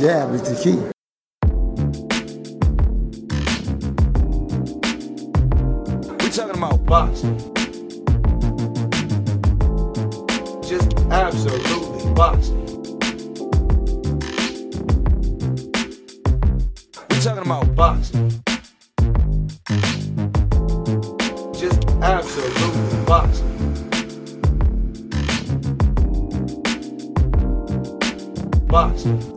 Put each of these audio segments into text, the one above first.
Jab is the key. We talking about boxing. Just absolutely boxing. We talking about boxing. Just absolutely boxing. Boxing.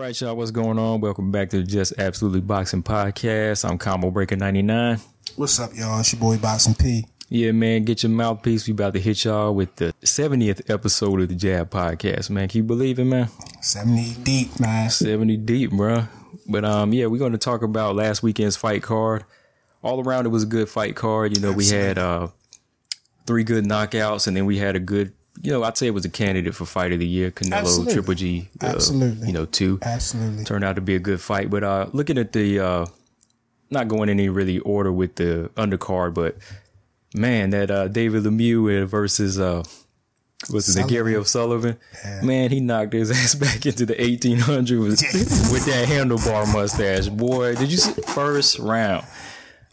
Right, y'all, what's going on? Welcome back to the Just Absolutely Boxing Podcast. I'm Combo Breaker 99. What's up, y'all? It's your boy Boxing P. Yeah, man, get your mouthpiece. We about to hit y'all with the 70th episode of the Jab Podcast, man. Can you believe it, man? 70 deep, man. 70 deep, bruh. But um, yeah, we're going to talk about last weekend's fight card. All around, it was a good fight card. You know, we had uh three good knockouts, and then we had a good, you know, I'd say it was a candidate for fight of the year. Canelo Absolutely. Triple G, uh, Absolutely. you know, two. Absolutely. turned out to be a good fight. But uh looking at the uh not going any really order with the undercard, but man, that uh David Lemieux versus uh what's his name. Gary O'Sullivan. Man, he knocked his ass back into the eighteen hundred with, with that handlebar mustache. Boy, did you see first round?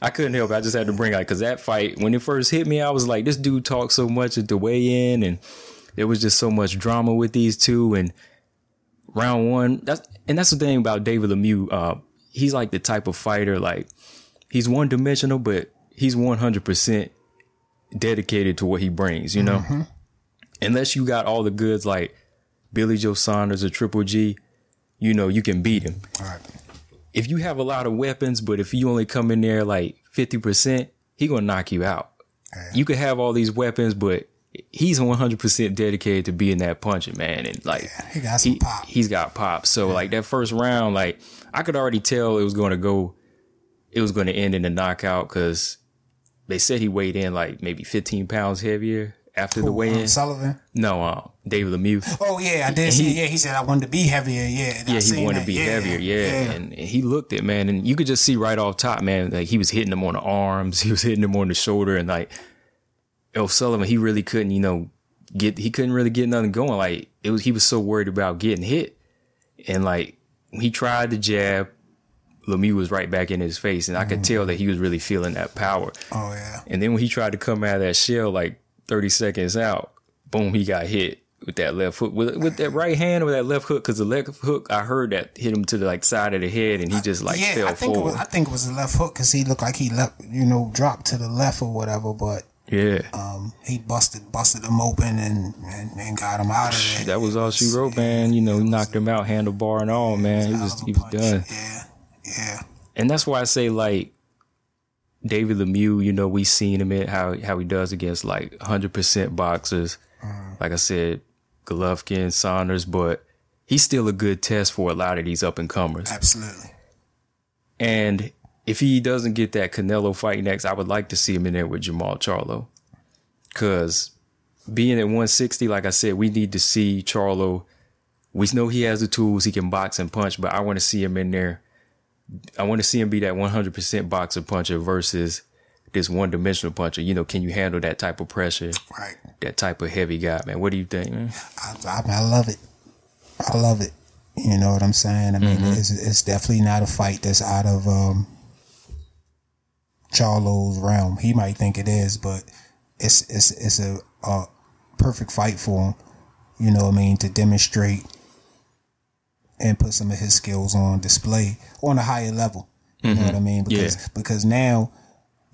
I couldn't help. it. I just had to bring it because that fight when it first hit me, I was like, this dude talks so much at the weigh in, and there was just so much drama with these two. And round one, that's and that's the thing about David Lemieux. Uh, he's like the type of fighter like he's one dimensional, but he's one hundred percent dedicated to what he brings. You know, unless you got all the goods like Billy Joe Saunders or Triple G, you know you can beat him All right. If you have a lot of weapons, but if you only come in there like 50%, he gonna knock you out. You could have all these weapons, but he's 100% dedicated to being that punching man. And like, He got some pop. he's got pop. So like that first round, like I could already tell it was going to go, it was going to end in a knockout because they said he weighed in like maybe 15 pounds heavier after the Um, weigh-in. Sullivan. No, uh, David Lemieux. Oh, yeah, I did see He-. Yeah, he said I wanted to be heavier. Yeah, Yeah, he wanted that. to be Yeah, heavier. Yeah. And, and he looked it, man. And you could just see right off top, man, like he was hitting him on the arms, he was hitting him on the shoulder, and like O'Sullivan, he really couldn't, you know, get he couldn't really get nothing going. Like it was he was so worried about getting hit. And like he tried the jab, Lemieux was right back in his face. And I could tell that he was really feeling that power. Oh, yeah. And then when he tried to come out of that shell like 30 seconds out, boom, he got hit with that left hook. With, with that right hand or that left hook, because the left hook, I heard that hit him to the like side of the head and he just like yeah, fell I think, it was, I think it was a left hook because he looked like he left, you know, dropped to the left or whatever, but yeah. um, he busted busted him open and, and, and got him out of there. that was all she wrote, man. You know, knocked him out, handlebar and all, man. He was, he was Punch. done. Yeah, yeah. And that's why I say like David Lemieux, you know, we seen him at how how he does against like 100% boxers. Uh-huh. Like I said, Golovkin, Saunders, but he's still a good test for a lot of these up and comers. Absolutely. And if he doesn't get that Canelo fight next, I would like to see him in there with Jermall Charlo. Cause being at 160, like I said, we need to see Charlo. We know he has the tools, he can box and punch, but I want to see him in there. I want to see him be that 100% boxer puncher versus this one dimensional puncher. You know, can you handle that type of pressure? Right. That type of heavy guy, man. What do you think, man? I, I, I love it. I love it. You know what I'm saying? I mean, it's, it's definitely not a fight that's out of um, Charlo's realm. He might think it is, but it's it's it's a, a perfect fight for him. You know what I mean? To demonstrate and put some of his skills on display on a higher level. You know what I mean? Because Yeah. because now,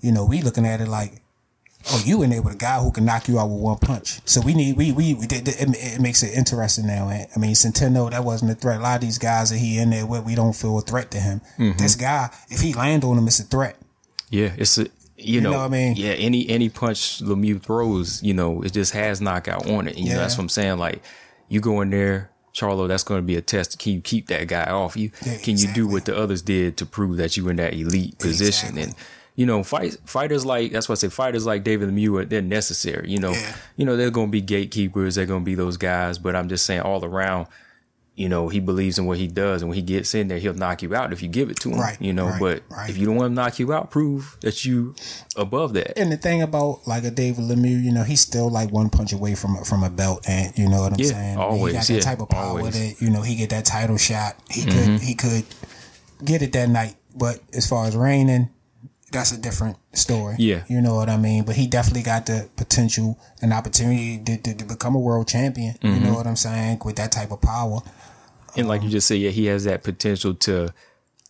you know, we looking at it like Oh, you in there with a guy who can knock you out with one punch. So we need we we, we it, it, it makes it interesting now. eh? I mean, Centeno that wasn't a threat. A lot of these guys that he in there with, we don't feel a threat to him. This guy, if he land on him, it's a threat. Yeah, it's a you, know, know what I mean? Yeah, any any punch Lemieux throws, you know, it just has knockout on it. And, you know, Yeah. that's what I'm saying. Like you go in there, Charlo, that's going to be a test. Can you keep that guy off you? Yeah, Can you do what the others did to prove that you in that elite position? Exactly. And you know, fight fighters like that's why I say fighters like David Lemieux, they're necessary. You know, Yeah. you know they're going to be gatekeepers. They're going to be those guys. But I'm just saying, all around, you know, he believes in what he does, and when he gets in there, he'll knock you out if you give it to him. Right, You know, right, but right. if you don't want to knock you out, prove that you above that. And the thing about like a David Lemieux, you know, he's still like one punch away from from a belt, and you know what I'm Yeah, saying. always, he got yeah, that type of power always. Mm-hmm. that you know he get that title shot. He could he could get it that night, but as far as reigning, that's a different story. Yeah. you know what I mean. But he definitely got the potential and opportunity to, to, to become a world champion. You Mm-hmm. know what I'm saying with that type of power. And like you uh-huh. just said, yeah, he has that potential to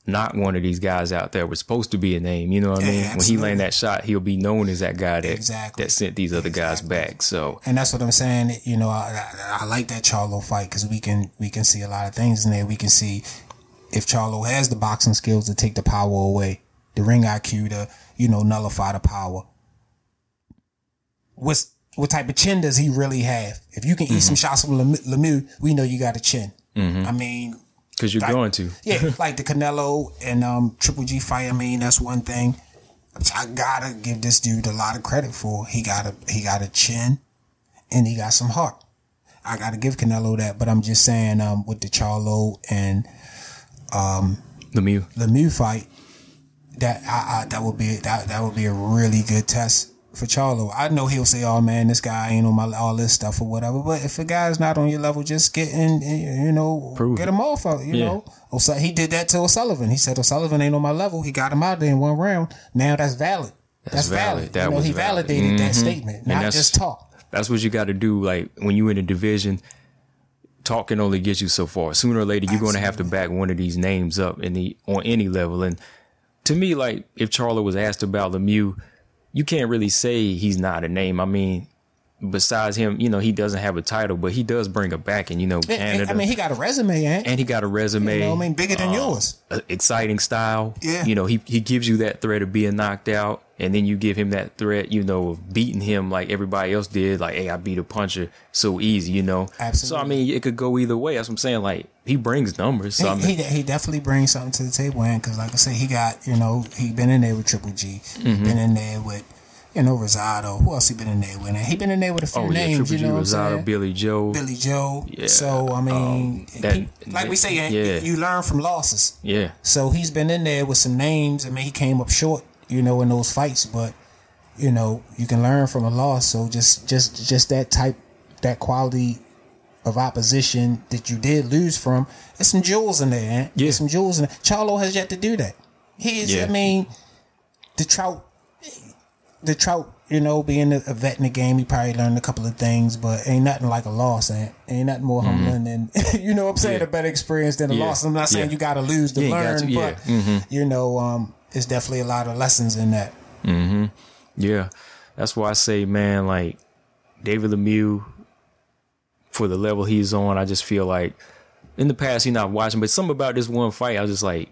knock one of these guys out there was supposed to be a name. You know what I Yeah, mean? When he land that shot, he'll be known as that guy that Exactly. that sent these other guys back. So And that's what I'm saying. You know, I, I, I like that Charlo fight because we can we can see a lot of things in there. We can see if Charlo has the boxing skills to take the power away, the ring IQ to you know nullify the power. What's what type of chin does he really have? If you can eat some mm-hmm. shots from Lem- Lemieux, we know you got a chin. I mean, because you're Like- going to, yeah, like the Canelo and um, Triple G fight. I mean, that's one thing. I gotta give this dude a lot of credit for. He got a he got a chin, and he got some heart. I gotta give Canelo that. But I'm just saying, um, with the Charlo and um, Lemieux. Lemieux fight, that I, I that would be that that would be a really good test for Charlo. I know he'll say, "Oh man, this guy ain't on my all this stuff or whatever." But if a guy's not on your level, just get in, you know, Prove get it. him off. of- You Yeah. know, O'Su- he did that to O'Sullivan. He said O'Sullivan ain't on my level. He got him out there in one round. Now that's valid. That's, valid. valid. That you know, was he valid. validated that Mhm. statement, And not that's- just talk. That's what you got to do. Like when you in a division, talk can only get you so far. Sooner or later, you're going to have to back one of these names up in the on any level. And to me, like if Charlo was asked about Lemieux, you can't really say he's not a name. I mean, besides him, you know, he doesn't have a title, but he does bring a And You know, Canada, I mean, he got a resume, ain't? and he got a resume. you know, I mean, bigger than uh, yours. exciting style. Yeah. You know, he he gives you that threat of being knocked out, and then you give him that threat, you know, of beating him like everybody else did. Like, hey, I beat a puncher so easy, you know. Absolutely. So I mean, it could go either way. That's what I'm saying. Like, he brings numbers. So I he, mean, he, he definitely brings something to the table, and because like I said, he got you know he been in there with Triple G, Mm-hmm. been in there with you know Rosado. Who else he been in there with? And he been in there with a few oh yeah, names. Triple you know I'm Rosado. Billy Joe. Billy Joe. Yeah, So I mean, um, that- he- like we say, yeah. you learn from losses. Yeah, So he's been in there with some names. I mean, he came up short, you know, in those fights, but you know, you can learn from a loss. So just, just, just that type, that quality of opposition that you did lose from. There's some jewels in there. Eh? Yeah. There's some jewels in there. Charlo has yet to do that. He is. Yeah. I mean, the trout, the trout. You know, being a, vet in the game, he probably learned a couple of things, but ain't nothing like a loss. Ain't, ain't nothing more humbling than you know what I'm saying. Mm-hmm. Yeah. A better experience than a Yeah. loss. I'm not saying you got to lose to learn, to, but Mhm. you know, um, it's definitely a lot of lessons in that. yeah. That's why I say, man, like David Lemieux, for the level he's on, I just feel like in the past he's not watching, but something about this one fight, I was just like,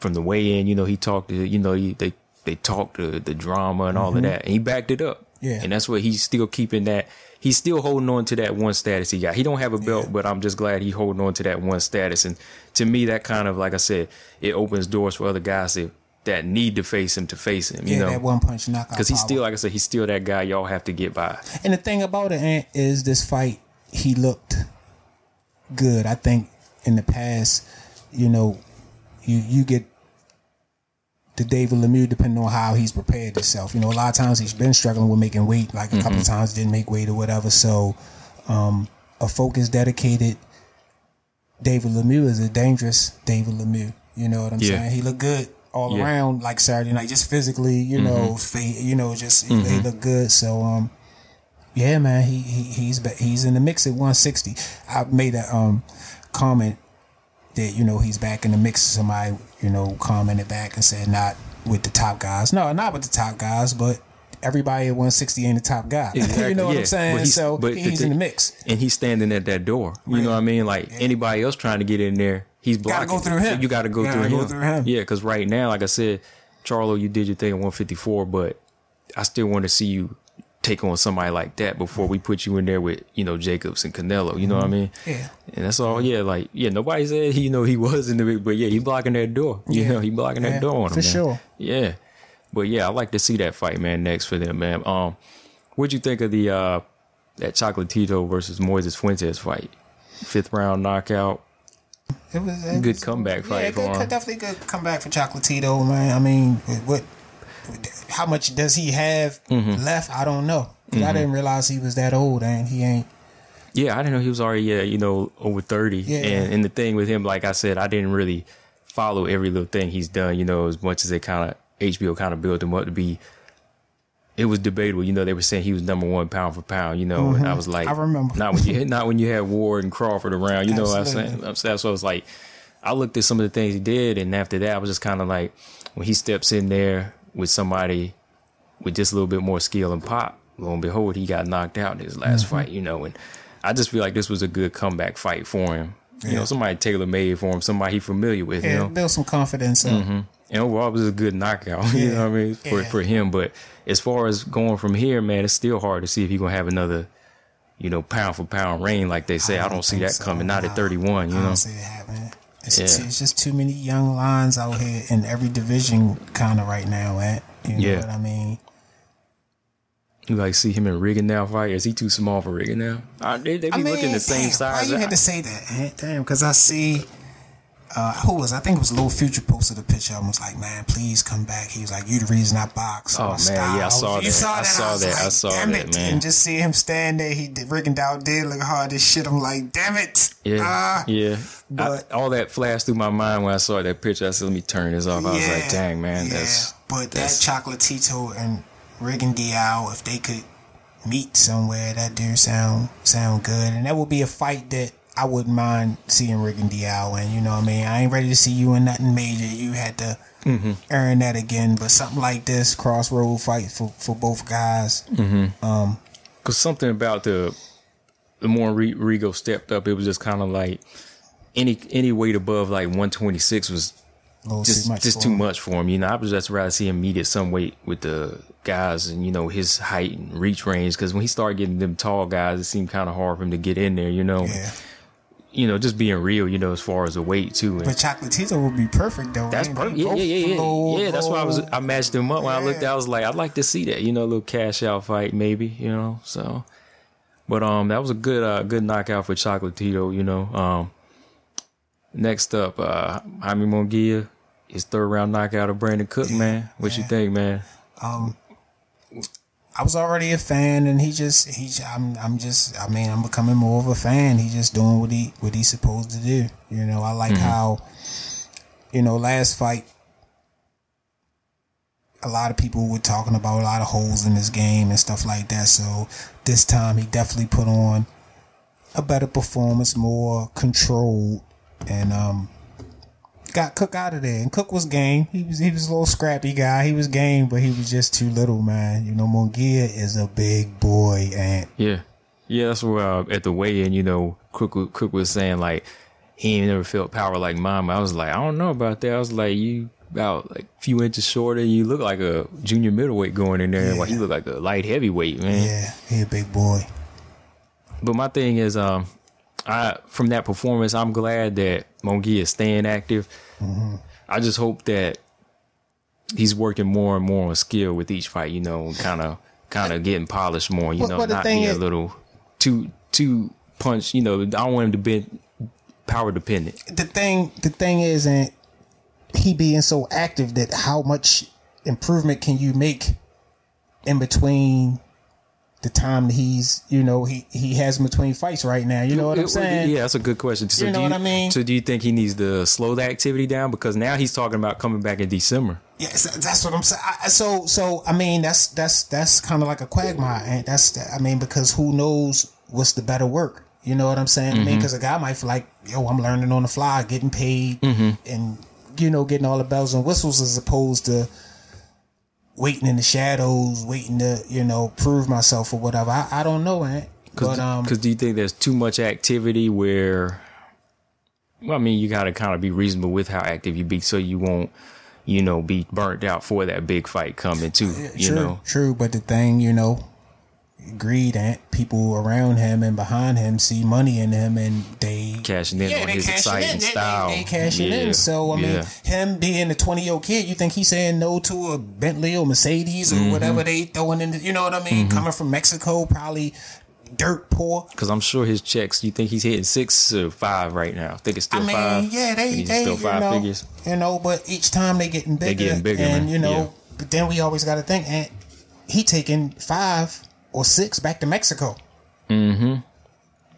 from the way in, you know, he talked to, you know, he, they they talked to the drama and all of mm-hmm. that, and he backed it up. Yeah. and that's what he's still keeping that. He's still holding on to that one status he got. He don't have a belt, but I'm just glad he holding on to that one status. And to me, that kind of like I said, it opens doors for other guys that that need to face him to face him. You yeah, know, that one punch knockout. because he's still, like I said, he's still that guy y'all have to get by. And the thing about it Ant, is this fight, he looked good. I think in the past, you know, you you get the David Lemieux depending on how he's prepared himself. You know, a lot of times he's been struggling with making weight, like a couple of times didn't make weight or whatever. So, um, a focused, dedicated David Lemieux is a dangerous David Lemieux. You know what I'm Yeah. saying? He looked good all Yeah. around, like Saturday night, just physically. You know, fa- you know, just he, he looked good. So, um, yeah, man, he, he he's he's in the mix at 160. I made a um comment that you know he's back in the mix. Somebody you know commented back and said not with the top guys. No, not with the top guys, but everybody at 160 ain't the top guy. you know what yeah. I'm saying? But so but the he's in the mix. and he's standing at that door. You know what I mean? Like anybody else trying to get in there, he's Gotta blocking. go through So him. you got to go, Gotta through, go him. through him. Yeah, because right now, like I said, Charlo, you did your thing at 154, but I still want to see you take on somebody like that before we put you in there with you know Jacobs and Canelo. You know what I mean? Yeah. And that's all. Yeah, like yeah, nobody said he you know he was in the big, but yeah, he blocking that door. You Yeah. know, he blocking Yeah, that door on him. for sure. Yeah, but yeah, I like to see that fight, man. Next for them, man. Um, what'd you think of the uh that Chocolatito versus Moises Fuentes fight? Fifth round knockout. It was a Good comeback fight Yeah, for good, definitely good comeback for Chocolatito, man. I mean, what? How much does he have Mm-hmm. left? I don't know. 'Cause I didn't realize he was that old, and he ain't. Yeah, I didn't know he was already yeah, you know, over thirty. Yeah. And and the thing with him, like I said, I didn't really follow every little thing he's done, you know, as much as they kind of HBO kind of built him up to be. It was debatable, you know. They were saying he was number one pound for pound, you know. And I was like, Mm-hmm. I remember. not when you not when you had Ward and Crawford around, you know. what I'm saying saying so. I was like, I looked at some of the things he did, and after that, I was just kind of like, when he steps in there with somebody with just a little bit more skill and pop, lo and behold, he got knocked out in his last Mm-hmm. fight, you know. And I just feel like this was a good comeback fight for him. You know, somebody tailor made for him, somebody he familiar with, you Yeah, know. build some confidence up. And overall, it was a good knockout, you know what I mean, for, Yeah. for him. But as far as going from here, man, it's still hard to see if he's going to have another, you know, pound for pound reign, like they say. I don't, see that so. coming, not Nah, at 31, you I know. don't see it happening. It's, Yeah. just, it's just too many young lines out here in every division, kind of right now. At you know Yeah. what I mean? You like see him in Rigondeaux fight? Is he too small for Rigondeaux? Uh, they they be I mean, looking the same damn, size. Why you had to say that? Damn, because I see. Uh, who was? I think it was Little Future posted a picture him. Was like, man, please come back. He was like, you the reason I box. Oh, man, style." yeah, I saw You that. saw I that. saw was that. I like, saw damn that, it. man. And just see him stand there. He did Rigondeaux did look hard as shit. I'm like, damn it. Yeah, Ah. yeah. but- I, all that flashed through my mind when I saw that picture. I said, "Let me turn this off." I was like, "Dang, man, yeah. that's But that's- that Chocolatito and Rigondeaux, if they could meet somewhere, that do sound sound good, and that would be a fight that I wouldn't mind seeing Rigondeaux. And you know, what I mean, I ain't ready to see you in nothing major. You had to Mm-hmm. earn that again, but something like this crossroad fight for for both guys. because something about the the more Re- Rigo stepped up, it was just kind of like any any weight above like 126 was just too much. just for too him. much for him. You know, I would just rather see him meet at some weight with the guys and you know his height and reach range. Because when he started getting them tall guys, it seemed kind of hard for him to get in there. You know, Yeah, you know, just being real. You know, as far as the weight too. And but Chocolatito would be perfect though. that's perfect. Yeah, yeah, yeah, yeah. yeah, that's why I was. I matched them up when I looked. I was like, I'd like to see that. You know, a little cash out fight, maybe. You know, so. But um, that was a good uh good knockout for Chocolatito. You know, um. Next up, uh, Jaime Munguia, his third round knockout of Brandon Cook. man, what you think, man? I was already a fan, and he just he. I'm I'm just. I mean, I'm becoming more of a fan. He's just doing what he what he's supposed to do. You know, I like how, you know, last fight, a lot of people were talking about a lot of holes in his game and stuff like that. So this time, he definitely put on a better performance, more controlled, and um. Got Cook out of there, and Cook was game. He was he was a little scrappy guy. He was game, but he was just too little, man. You know, Munguia is a big boy, and Yeah, yeah. That's where uh, at the weigh-in, you know, Cook Cook was saying like he ain't never felt power like mama. I was like, I don't know about that. I was like, you about like a few inches shorter. You look like a junior middleweight going in there. Yeah. While he look like a light heavyweight, man. yeah, he a big boy. But my thing is, um, I from that performance, I'm glad that Munguia is staying active. Mm-hmm. I just hope that he's working more and more on skill with each fight. You know, kind of kind of getting polished more. You But- know, but not thing be a little too too punch. You know, I don't want him to be power dependent. The thing, the thing is, and he being so active that how much improvement can you make in between the time that he's, you know, he he has in between fights right now. You know what I'm saying? Yeah, that's a good question. So You know do what I mean? So do you think he needs to slow the activity down because now he's talking about coming back in December? Yes, that's what I'm saying. So, so I mean, that's that's that's kind of like a quagmire, and that's I mean, because who knows what's the better work? You know what I'm saying? I mean, Mm-hmm. because a guy might feel like, yo, I'm learning on the fly, getting paid, Mm-hmm. and you know, getting all the bells and whistles, as opposed to waiting in the shadows, waiting to you know prove myself or whatever. I, I don't know, man. But um, Because do you think there's too much activity where? Well, I mean, you got to kind of be reasonable with how active you be, so you won't, you know, be burnt out for that big fight coming too. You true, know, true. But the thing, you know, greed and people around him and behind him see money in him and they Cashing in on they his cashing exciting in. They- style. They, they cashing Yeah, in. So I mean, yeah. him being a twenty year old kid, you think he's saying no to a Bentley or Mercedes or Mm-hmm. whatever they throwing in? The, you know what I mean? Coming from Mexico, probably dirt poor. Because I'm sure his checks, you think he's hitting six or five right now? I think it's still I mean, five. yeah, they they still you five know, figures. you know, but each time they getting bigger, They getting bigger, and man. you know, Yeah. but then we always got to think, and he taking five or six back to Mexico. Mm-hmm.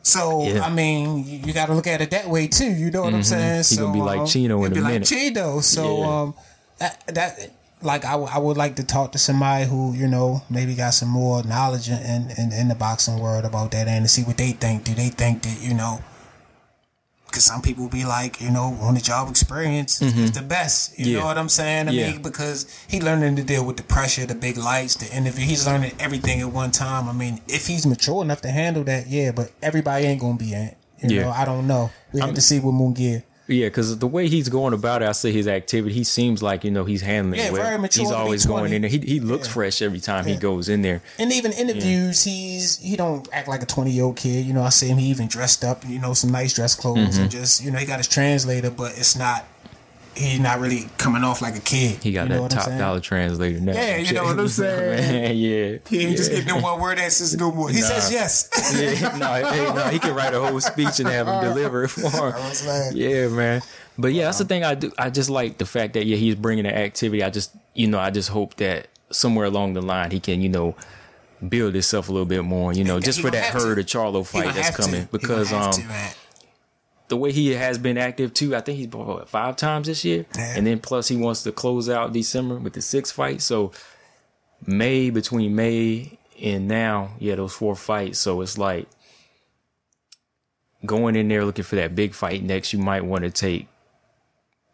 So Yeah. I mean, you, you got to look at it that way too. You know what I'm saying? Mm-hmm. So gonna be like um, Chino in a be like. Chino. So Yeah. um, that that. Like I, w- I would like to talk to somebody who you know maybe got some more knowledge in, in, in the boxing world about that and to see what they think. Do they think that you know because some people be like, you know, on the job experience is the best. You Mm-hmm. Yeah. know what I'm saying? I Yeah. mean, because he learning to deal with the pressure, the big lights, the interview. He's learning everything at one time. I mean, if he's mature enough to handle that, yeah. But everybody ain't gonna be Ant. You Yeah. know, I don't know. We have to see what Munguia. Yeah, because the way he's going about it, I see his activity, he seems like you know he's handling Yeah, it well. very mature he's always going in there. He he looks fresh every time he goes in there. And even interviews, he's he don't act like a twenty year old kid. You know, I see him. He even dressed up. You know, some nice dress clothes Mm-hmm. and just you know he got his translator, but it's not. He's not really coming off like a kid. He got you know that top dollar translator now. Yeah, you know what I'm saying? Man, yeah. He ain't just getting one word answers no more. He Nah. says yes. yeah, no, hey, no, he can write a whole speech and have him deliver it for him. I was like- Yeah, man. But yeah, that's the thing I do. I just like the fact that yeah, he's bringing the activity. I just, you know, I just hope that somewhere along the line he can, you know, build himself a little bit more. You know, Yeah, just for that have to. Hurd Charlo fight that's coming gonna because um to. The way he has been active too. I think he's what, five times this year, Yeah. and then plus he wants to close out December with the six fight. So May between May and now, yeah, those four fights. So it's like going in there looking for that big fight next. You might want to take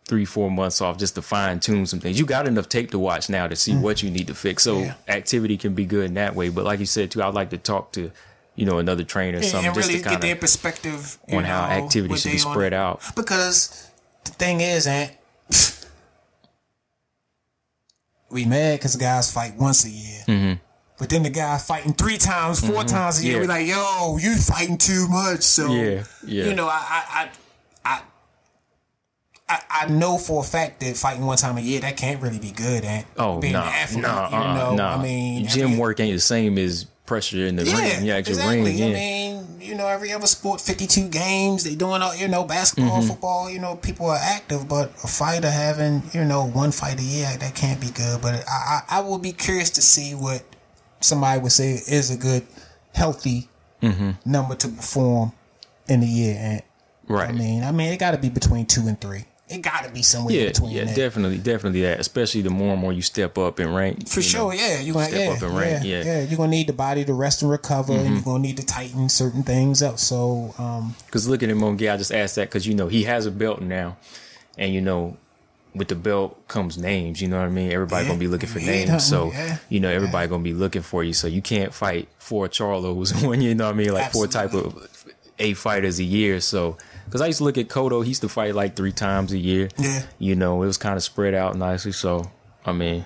three, four months off just to fine tune some things. You got enough tape to watch now to see what you need to fix. So Mm. Yeah. activity can be good in that way. But like you said too, I'd like to talk to you know another trainer or something and just really to get their perspective on how know, activity should be they on spread out. Because the thing is, Ant, we mad because guys fight once a year. But then the guy fighting three times, 4 times a year. Mm-hmm. Yeah. We like, yo, you fighting too much. So Yeah, yeah. you know, I, I, I, I, I, I know for a fact that fighting one time a year that can't really be good. Ant. Oh being no, no, you uh, know, no. I mean, gym every- work ain't the same as pressure in the yeah, ring. Yeah, exactly. ring. Yeah, I mean, you know, every other sport, fifty-two games, they doing all, you know, basketball, Mm-hmm. football. You know, people are active, but a fighter having, you know, one fight a year that can't be good. But I, I, I would be curious to see what somebody would say is a good, healthy Mm-hmm. number to perform in a year. And right. I mean, I mean, it got to be between two and three. It got to be somewhere yeah, between yeah, that. definitely, definitely that. Especially the more and more you step up in rank. For sure, know. yeah. You're gonna step yeah, up in rank, yeah, yeah. Mm-hmm. You're gonna need the body to rest and recover, and you're gonna need to tighten certain things up. So, um, Because looking at Munguia, I just asked that because you know he has a belt now, and you know with the belt comes names. You know what I mean? Everybody Yeah. gonna be looking for Yeah, names, so yeah. you know everybody gonna be looking for you. So you can't fight four Charlos when you know what I mean, like four type of eight fighters a year. So because I used to look at Cotto, he used to fight like three times a year. Yeah. you know it was kind of spread out nicely. So I mean.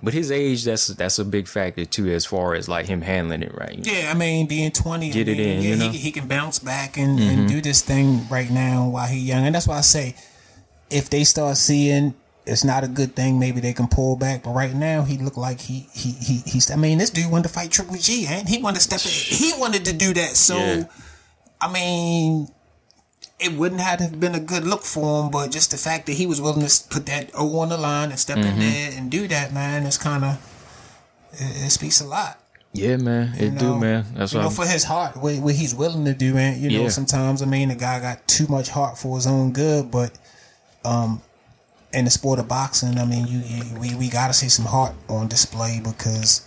But his age, that's that's a big factor too, as far as like him handling it right. Yeah, I mean, being 20, Get I it in, yeah, you know? he, he can bounce back and, and mm-hmm. do this thing right now while he young. And that's why I say, if they start seeing it's not a good thing, maybe they can pull back. But right now, he looked like he he he he's. I mean, this dude wanted to fight Triple G, and he wanted to step. In, he wanted to do that. So, Yeah. I mean. It wouldn't have been a good look for him, but just the fact that he was willing to put that O on the line and step Mm-hmm. in there and do that, man, it's kind of it, it speaks a lot. Yeah, man, it You do, man. That's you know, I'm- for his heart, what, what he's willing to do, and you know, Yeah. sometimes I mean, the guy got too much heart for his own good, but um, in the sport of boxing, I mean, you, you we we gotta see some heart on display because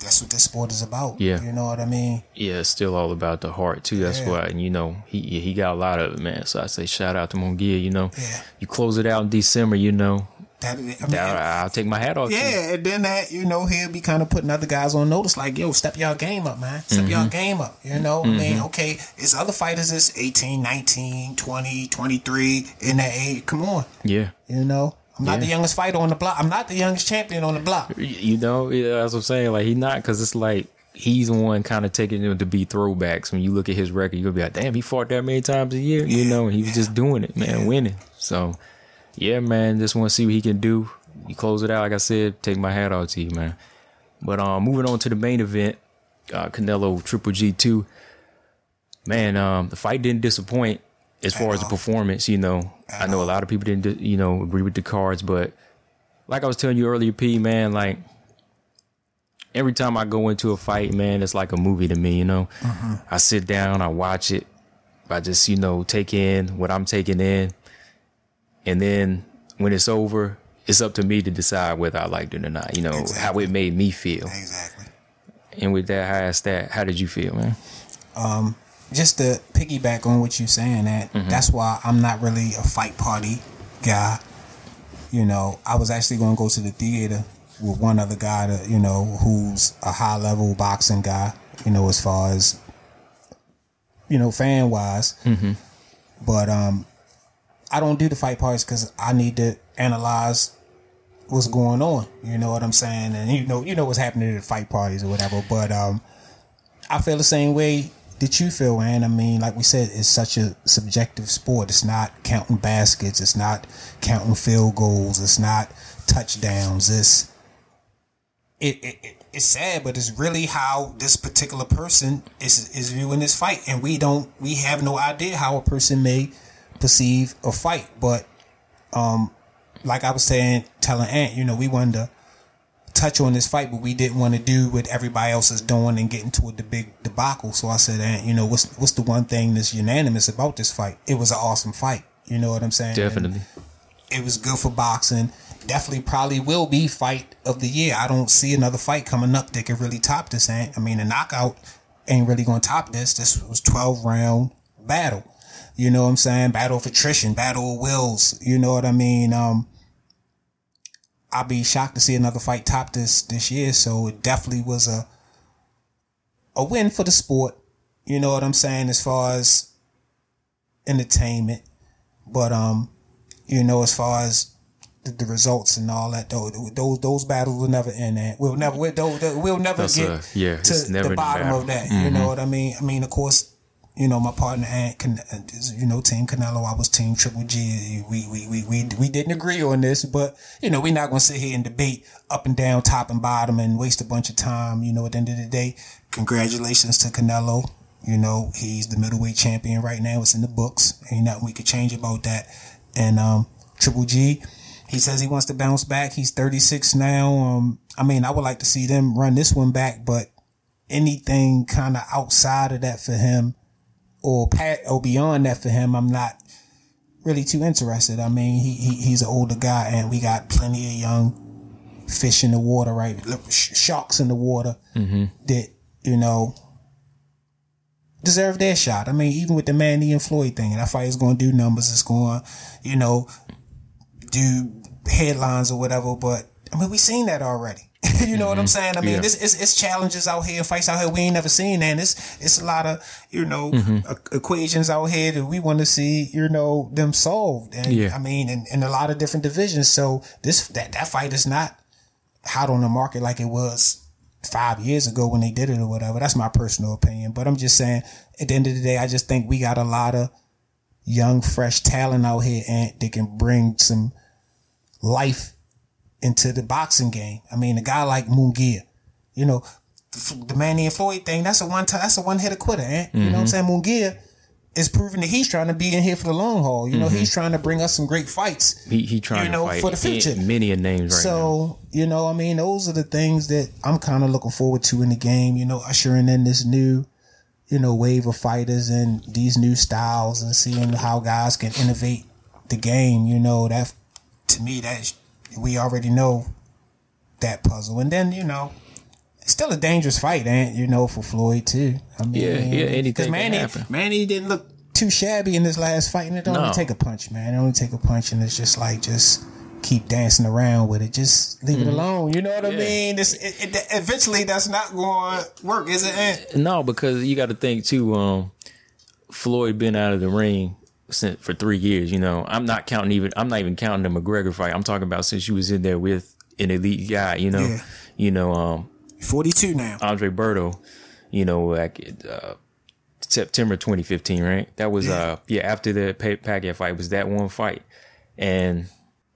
that's what this sport is about. Yeah. you know what I mean. yeah, it's still all about the heart too. That's Yeah. why, and you know, he he got a lot of it, man. So I say shout out to Munguia. You know, Yeah. you close it out in December. You know, That, I mean, that, I'll take my hat off. Yeah, and then that, you know, he'll be kind of putting other guys on notice, like, yo, step y'all game up, man. Step y'all Mm-hmm. game up, you know? I mean, okay, it's other fighters that's 18, 19, 20, 23 in that age. Come on, yeah. you know? I'm not Yeah. the youngest fighter on the block. I'm not the youngest champion on the block. You know, yeah, that's what I'm saying. Like he not because it's like he's the one kind of taking them to be throwbacks. When you look at his record, you'll be like, damn, he fought that many times a year, you know, and he was just doing it, man, winning. So, yeah, man, just want to see what he can do. You close it out, like I said, take my hat off to you, man. But um, moving on to the main event, uh, Canelo Triple G two. Man, um, the fight didn't disappoint as far as the performance. You know, I know a lot of people didn't, you know, agree with the cards, but like I was telling you earlier, P, man, like every time I go into a fight, man, it's like a movie to me. You know, I sit down, I watch it, I just you know take in what I'm taking in, and then when it's over, it's up to me to decide whether I liked it or not. You know how it made me feel. Exactly. And with that, I asked that, how did you feel, man? Just to piggyback on what you're saying, that that's why I'm not really a fight party guy. You know, I was actually going to go to the theater with one other guy that you know who's a high level boxing guy. You know, as far as you know, fan wise. But um, I don't do the fight parties because I need to analyze what's going on. You know what I'm saying? And you know, you know what's happening at the fight parties or whatever. But um, I feel the same way that you feel, man. I mean, like we said, it's such a subjective sport. It's not counting baskets. It's not counting field goals. It's not touchdowns. It's it, it, it it's sad, but it's really how this particular person is is viewing this fight, and we don't we have no idea how a person may perceive a fight. But um, like I was saying, telling Ant, you know, we to touch on this fight, but we didn't want to do what everybody else is doing and get into a the big debacle. So I said, Ant, you know, what's what's the one thing that's unanimous about this fight? It was an awesome fight. You know what I'm saying? Definitely. it was good for boxing. Definitely, probably will be fight of the year. I don't see another fight coming up that could really top this. Ain't I mean, a knockout ain't really going to top this. This was twelve round battle. You know what I'm saying? Battle of attrition, battle of wills. You know what I mean? Um, I'll be shocked to see another fight top this this year. So it definitely was a a win for the sport. You know what I'm saying? As far as entertainment, but um, you know, as far as the, the results and all that, those those, those battles will never end. And we'll never we'll, we'll never That's get a- yeah, to never the the bottom of that. You know what I mean? I mean, of course, you know, my partner Ant, you know, Team Canelo. I was Team Triple G. We we we we we didn't agree on this, but you know, we're not gonna sit here and debate up and down, top and bottom, and waste a bunch of time. You know, at the end of the day, congratulations to Canelo. You know, he's the middleweight champion right now. It's in the books. Ain't nothing we could change about that. And um, Triple G, he says he wants to bounce back. He's 36 now. Um, I mean, I would like to see them run this one back, but anything kind of outside of that for him or pat or beyond that for him, I'm not really too interested. I mean, he, he he's an older guy, and we got plenty of young fish in the water, right? Sharks in the water mm-hmm. that you know deserve their shot. I mean, even with the Manny and Floyd thing, that fight is going to do numbers. It's going, you know, do headlines or whatever. But I mean, we've seen that already. you know what I'm mm-hmm. saying? I mean, Yeah. this it's, it's challenges out here, fights out here we ain't never seen, and it's it's a lot of you know mm-hmm. e- equations out here that we want to see, you know, them solved. And Yeah. I mean, in, in a lot of different divisions. So this that that fight is not hot on the market like it was five years ago when they did it or whatever. That's my personal opinion. But I'm just saying, at the end of the day, I just think we got a lot of young, fresh talent out here and they can bring some life into the boxing game. I mean, a guy like Munguia, you know, the, Manny and Floyd thing, that's a one time, that's a one hitter quitter, eh? You know what I'm saying? Munguia is proving that he's trying to be in here for the long haul. You know, he's trying to bring us some great fights. He he trying to You know, to fight for the future. many a names right now. So, you know, I mean, those are the things that I'm kind of looking forward to in the game, you know, ushering in this new, you know, wave of fighters and these new styles and seeing how guys can innovate the game, you know, that to me, that we already know that puzzle. And then, you know, it's still a dangerous fight, and you know, for Floyd too. I mean, Yeah, yeah, anything because can Manny, happen. Manny didn't look too shabby in this last fight, and it only No. take a punch, man. It only take a punch, and it's just like just keep dancing around with it. Just leave it alone. You know what I Mm-hmm. Mean? This it, it, eventually that's not going to work, is it? No, because you got to think too. Um, Floyd been out of the ring since for three years. You know, I'm not counting even. I'm not even counting the McGregor fight. I'm talking about since you was in there with an elite guy. You know, Yeah. you know. Um, 42 now. Andre Berto, you know, like uh, September 2015, right? That was uh yeah after the Pa- Pacquiao fight was that one fight, and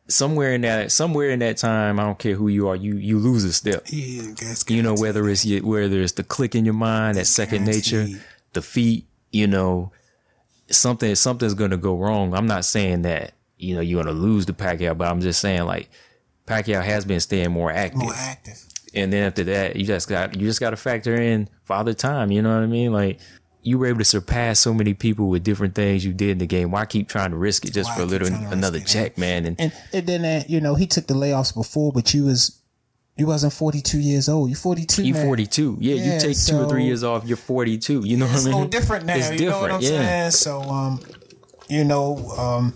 somewhere in that somewhere in that time, I don't care who you are, you you lose a step. Yeah, You know whether it's your- whether it's the click in your mind, that second nature, feet, you know, something something's gonna go wrong. I'm not saying that you know you're gonna lose the Pacquiao, but I'm just saying like Pacquiao has been staying more active more active. and then after that, you just got you just got to factor in father time. You know what I mean? Like you were able to surpass so many people with different things you did in the game. Why keep trying to risk it just Why for a little another check, man? And And and then uh, you know he took the layoffs before, but you was you wasn't 42 years old. You're 42. you man. 42, yeah, Yeah, you take two or three years off, you're 42. You know what I mean? little different now. It's you know what I'm different, yeah. saying? So um, you know um,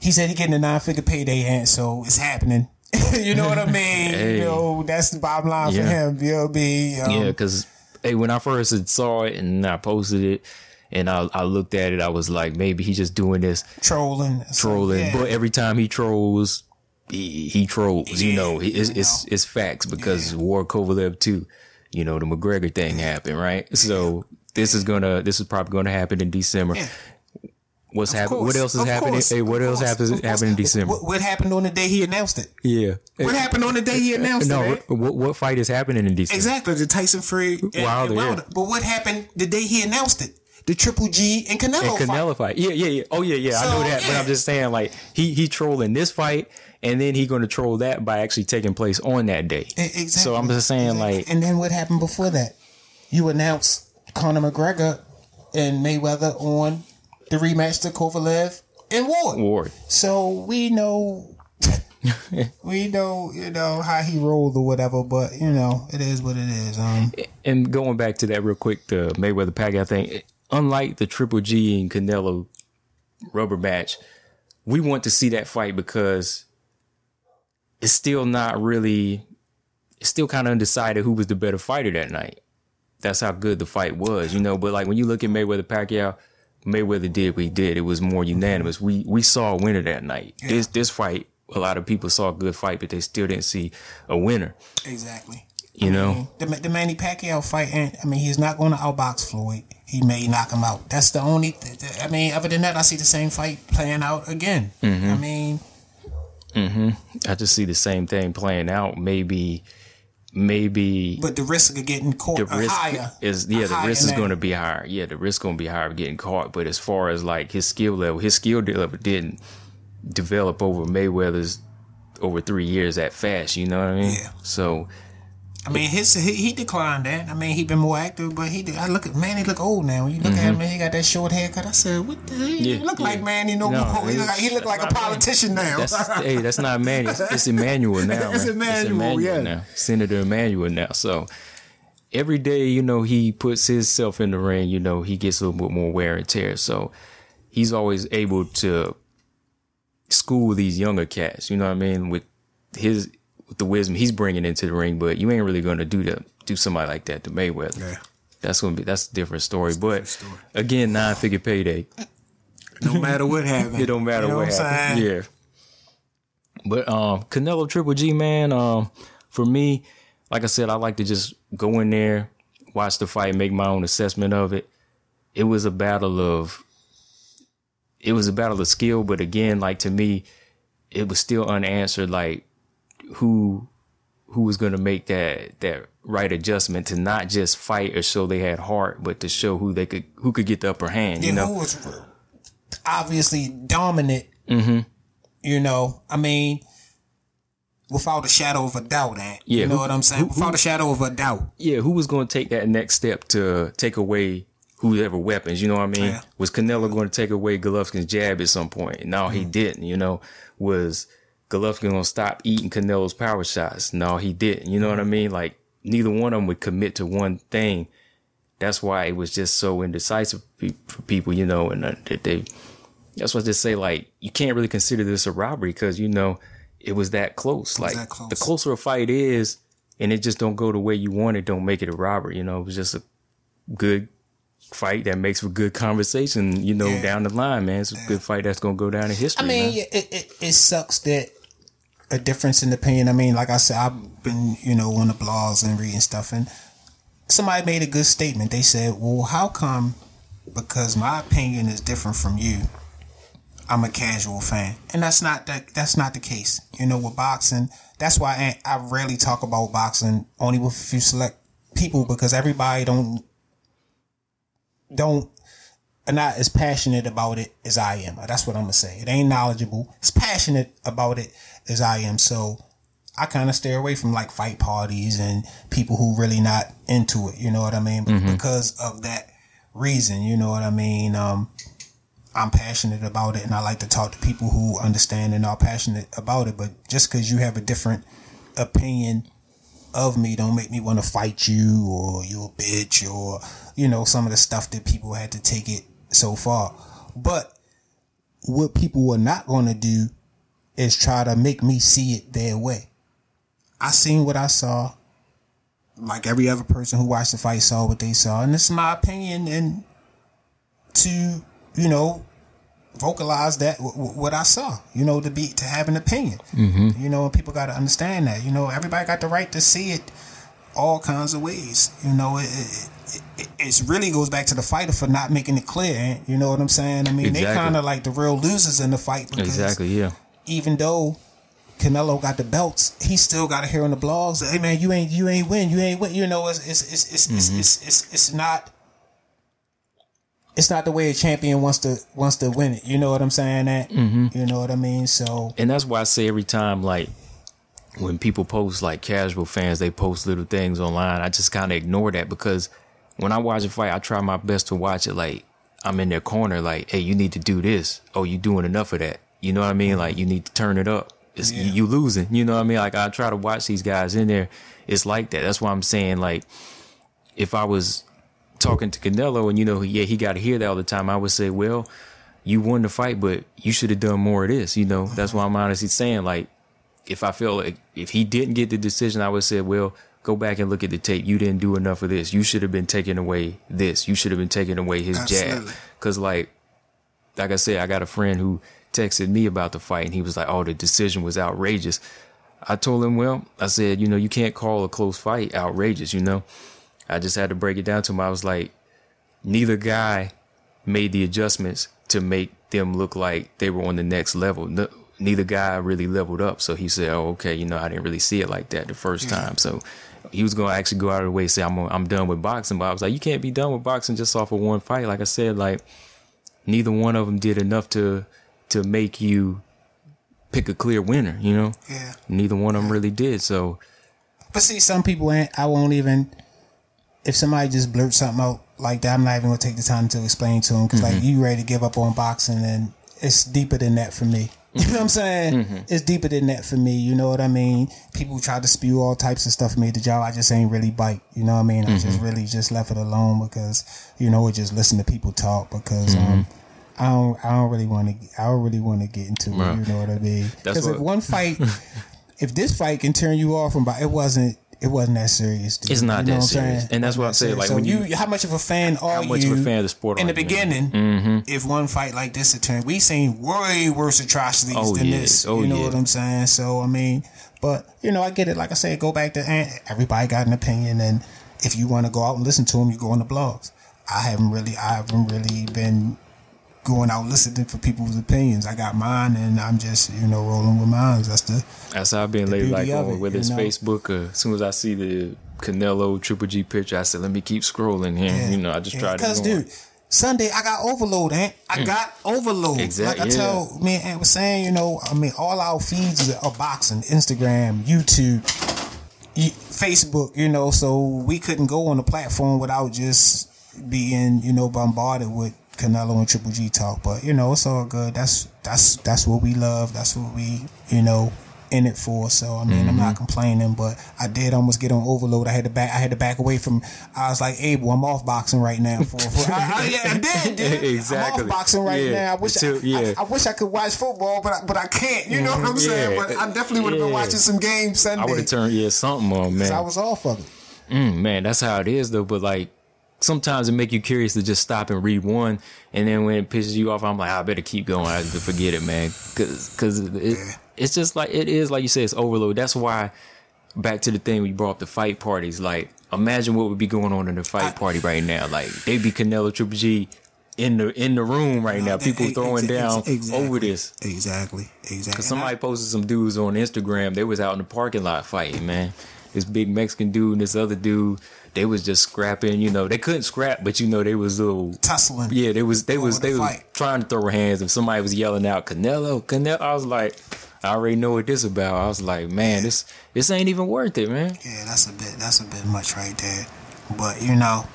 he said he getting a nine figure payday, and so it's happening. you know what I mean? Hey. You know that's the bottom line for him. You know what I mean? Um, Yeah, because hey, when I first saw it and I posted it, and I, I looked at it, I was like, maybe he's just doing this trolling, So, trolling. yeah. But every time he trolls, he, he trolls. you know, He- it's it's, it's facts because Ward Kovalev too. You know, the McGregor thing happened, right? So this is gonna this is probably gonna happen in December. Yeah. What's happening? What else is of happening? course, Hey, what of else happens happening in December? What, what happened on the day he announced it? yeah. What happened on the day he announced no, it? eh? what, what fight is happening in December? Exactly, the Tyson Fury and, Wilder, and yeah. But what happened the day he announced it? The Triple G and Canelo, And fight. Canelo fight. Yeah, yeah, yeah. Oh yeah, yeah. I know that, but. I'm just saying, like he he trolling this fight, and then he going to troll that by actually taking place on that day. Exactly. So I'm just saying, Exactly. like, and then what happened before that? You announced Conor McGregor and Mayweather on the rematch to Kovalev and Ward. Ward. So we know, we know, you know how he rolled or whatever. But you know, it is what it is. Um, and going back to that real quick, the Mayweather Pacquiao thing. Unlike the Triple G and Canelo rubber match, we want to see that fight because it's still not really. It's still kind of undecided who was the better fighter that night. That's how good the fight was, you know. But like when you look at Mayweather Pacquiao, Mayweather did what he did. It was more unanimous. We we saw a winner that night. This this fight, a lot of people saw a good fight, but they still didn't see a winner. exactly. You know. The, the Manny Pacquiao fight, and I mean, he's not going to outbox Floyd. He may knock him out. That's the only. I mean, other than that, I see the same fight playing out again. Mm-hmm. I mean, Mm-hmm. I just see the same thing playing out. Maybe, maybe but the risk of getting caught the uh, risk higher. is yeah, the risk is going to be higher. Yeah, the risk going to be higher of getting caught. But as far as like his skill level, his skill level didn't develop over Mayweather's over three years that fast. You know what I mean? Yeah. So I mean, his he, he declined that. I mean, he been more active, but he. did- I look at Manny look old now. When you look at him, he got that short haircut. I said, what the hell? He Mm-hmm. Yeah, look yeah. like Manny no, No, more. He look like, he look like a politician now. that's hey, that's not Manny. It's, it's Emmanuel now. It's man. Emmanuel, yeah. now. Senator Emmanuel now. So every day, you know, he puts himself in the ring. You know, he gets a little bit more wear and tear. So he's always able to school these younger cats. You know what I mean? With his with the wisdom he's bringing into the ring, but you ain't really going to do that do somebody like that to Mayweather. Yeah. That's gonna be that's a different story. but again, nine figure payday. no matter what happens, It don't matter You know what I'm happens. Yeah. But um Canelo Triple G, man, um, for me, like I said, I like to just go in there, watch the fight, make my own assessment of it. It was a battle of it was a battle of skill, but again, like to me, it was still unanswered, like who who was gonna make that that right adjustment to not just fight or show they had heart, but to show who they could who could get the upper hand, you you know? who was obviously dominant. Mm-hmm. You know, I mean, without a shadow of a doubt, eh? Yeah, you know who- what I'm saying? without a shadow of a doubt. yeah, who was going to take that next step to take away whoever weapons? You know what I mean? Yeah. Was Canelo going to take away Golovkin's jab at some point? No, he Mm-hmm. didn't. You know, was Golovkin going to stop eating Canelo's power shots? No, he didn't. You know what I Mm-hmm. mean? Like neither one of them would commit to one thing. That's why it was just so indecisive for people, you know, and uh, that they. That's what I just say. Like you can't really consider this a robbery because you know it was that close. like that close. the closer a fight is, and it just don't go the way you want it, don't make it a robbery. You know, it was just a good fight that makes for good conversation. You know, Yeah. down the line, man, it's a good fight that's gonna go down in history. I mean, it, it, it sucks that a difference in opinion. I mean, like I said, I've been, you know, on the blogs and reading stuff, and somebody made a good statement. They said, "Well, how come? Because my opinion is different from you. I'm a casual fan, and that's not that. That's not the case. You know, with boxing, that's why I, I rarely talk about boxing, only with a few select people, because everybody don't don't are not as passionate about it as I am. That's what I'm gonna say. It ain't knowledgeable. It's passionate about it as I am. So I kind of stay away from like fight parties and people who really not into it. You know what I mean? Because of that reason. You know what I mean? Um, I'm passionate about it and I like to talk to people who understand and are passionate about it. But just because you have a different opinion of me don't make me want to fight you or you a bitch or, you know, some of the stuff that people had to take it so far. But what people are not going to do is try to make me see it their way. I seen what I saw. Like every other person who watched the fight saw what they saw. And it's my opinion and to, you know, vocalize that w- w- what I saw, you know, to be to have an opinion. Mm-hmm. You know, people got to understand that. You know, everybody got the right to see it all kinds of ways. You know, it it, it, it really goes back to the fighter for not making it clear. You know what I'm saying? I mean, they kind of like the real losers in the fight because Exactly. Yeah. Even though Canelo got the belts, he still got to hear on the blogs, "Hey man, you ain't you ain't win, you ain't win." You know, it's it's it's it's it's, mm-hmm. it's, it's, it's not it's not the way a champion wants to wants to win it. You know what I'm saying? That mm-hmm. you know what I mean. So and that's why I say every time, like when people post like casual fans, they post little things online. I just kind of ignore that because when I watch a fight, I try my best to watch it like I'm in their corner. Like, hey, you need to do this. Oh, you doing enough of that? You know what I mean? Like, you need to turn it up. It's, Yeah. you, losing. You know what I mean? Like, I try to watch these guys in there. It's like that. That's why I'm saying like, if I was talking to Canelo and you know, yeah, he got to hear that all the time. I would say, well, you won the fight, but you should have done more of this. You know, that's why I'm honestly saying like, if I feel like if he didn't get the decision, I would say, well, go back and look at the tape. You didn't do enough of this. You should have been taking away this. You should have been taking away his Absolutely. jab. Cause like, like I said, I got a friend who texted me about the fight and he was like, oh, the decision was outrageous. I told him, well, I said, you know, you can't call a close fight outrageous, you know? I just had to break it down to him. I was like, neither guy made the adjustments to make them look like they were on the next level. No, neither guy really leveled up. So he said, "Oh, okay, you know, I didn't really see it like that the first mm-hmm. time." So he was going to actually go out of the way and say, "I'm I'm done with boxing." But I was like, "You can't be done with boxing just off of one fight." Like I said, like neither one of them did enough to to make you pick a clear winner. You know, yeah. neither one of them really did. So But see, some people ain't. I won't even. If somebody just blurts something out like that, I'm not even gonna take the time to explain to them because like mm-hmm. you ready to give up on boxing, and it's deeper than that for me. You know what I'm saying? Mm-hmm. It's deeper than that for me. You know what I mean? People try to spew all types of stuff for me. The job I just ain't really bite. You know what I mean? I just mm-hmm. really just left it alone because you know, we just listen to people talk because um. I don't. I don't really want to. I don't really want to get into Right. it. You know what I mean? Because if one fight, if this fight can turn you off from, it wasn't. It wasn't that serious. Dude. It's not You know that serious. saying? And that's what I said, like, when so you- how much of a fan are how you? much of a fan of the sport in the beginning? Mm-hmm. If one fight like this had turned, we seen way worse atrocities Oh, than yeah. this. Oh, you know yeah. what I'm saying? So I mean, but you know, I get it. Like I said, go back to and everybody got an opinion, and if you want to go out and listen to them, you go on the blogs. I haven't really, I haven't really been going out listening for people's opinions. I got mine, and I'm just you know rolling with mine. That's the That's how I've been lately. Like it, whether it's know? Facebook or as soon as I see the Canelo Triple G picture, I said, let me keep scrolling here. You know, I just try to. Because, dude, Sunday I got overload, Ant. I got overload. Mm. Exact- Like I yeah. tell me and was saying, you know, I mean, all our feeds are boxing, Instagram, YouTube, Facebook, you know, so we couldn't go on the platform without just being, you know, bombarded with Canelo and Triple G talk. But you know, it's all good. That's that's that's what we love. That's what we, you know. In it for, so I mean, I'm not Mm-hmm. complaining, but I did almost get on overload. I had to back, I had to back away from. I was like, Abel, I'm off boxing right now. For, for I, I, yeah, I did, dude. Exactly. I'm off boxing right Yeah. now. I wish, I, yeah. I, I wish I could watch football, but I, but I can't. You know what I'm saying? But I definitely would have been watching some games Sunday. I would have turned yeah something on, man. I was off of it. Mm, man, that's how it is though. But like sometimes it make you curious to just stop and read one, and then when it pisses you off, I'm like, I better keep going. I forget it, man, because because it, it's just like it is like you said, it's overload. That's why back to the thing we brought up the fight parties. Like, imagine what would be going on in the fight party right now. Like, they'd be Canelo Triple G in the in the room right now. Uh, People Ex- throwing ex- down exactly. over this. Exactly. Exactly. Cause somebody posted some dudes on Instagram. They was out in the parking lot fighting, man. This big Mexican dude and this other dude, they was just scrapping. You know, they couldn't scrap, but you know they was little. tussling. Yeah, they was they was they was fight. trying to throw hands. If somebody was yelling out Canelo, Canelo, I was like, I already know what this about. I was like, man, this this ain't even worth it, man. Yeah, that's a bit. That's a bit much right there. But you know,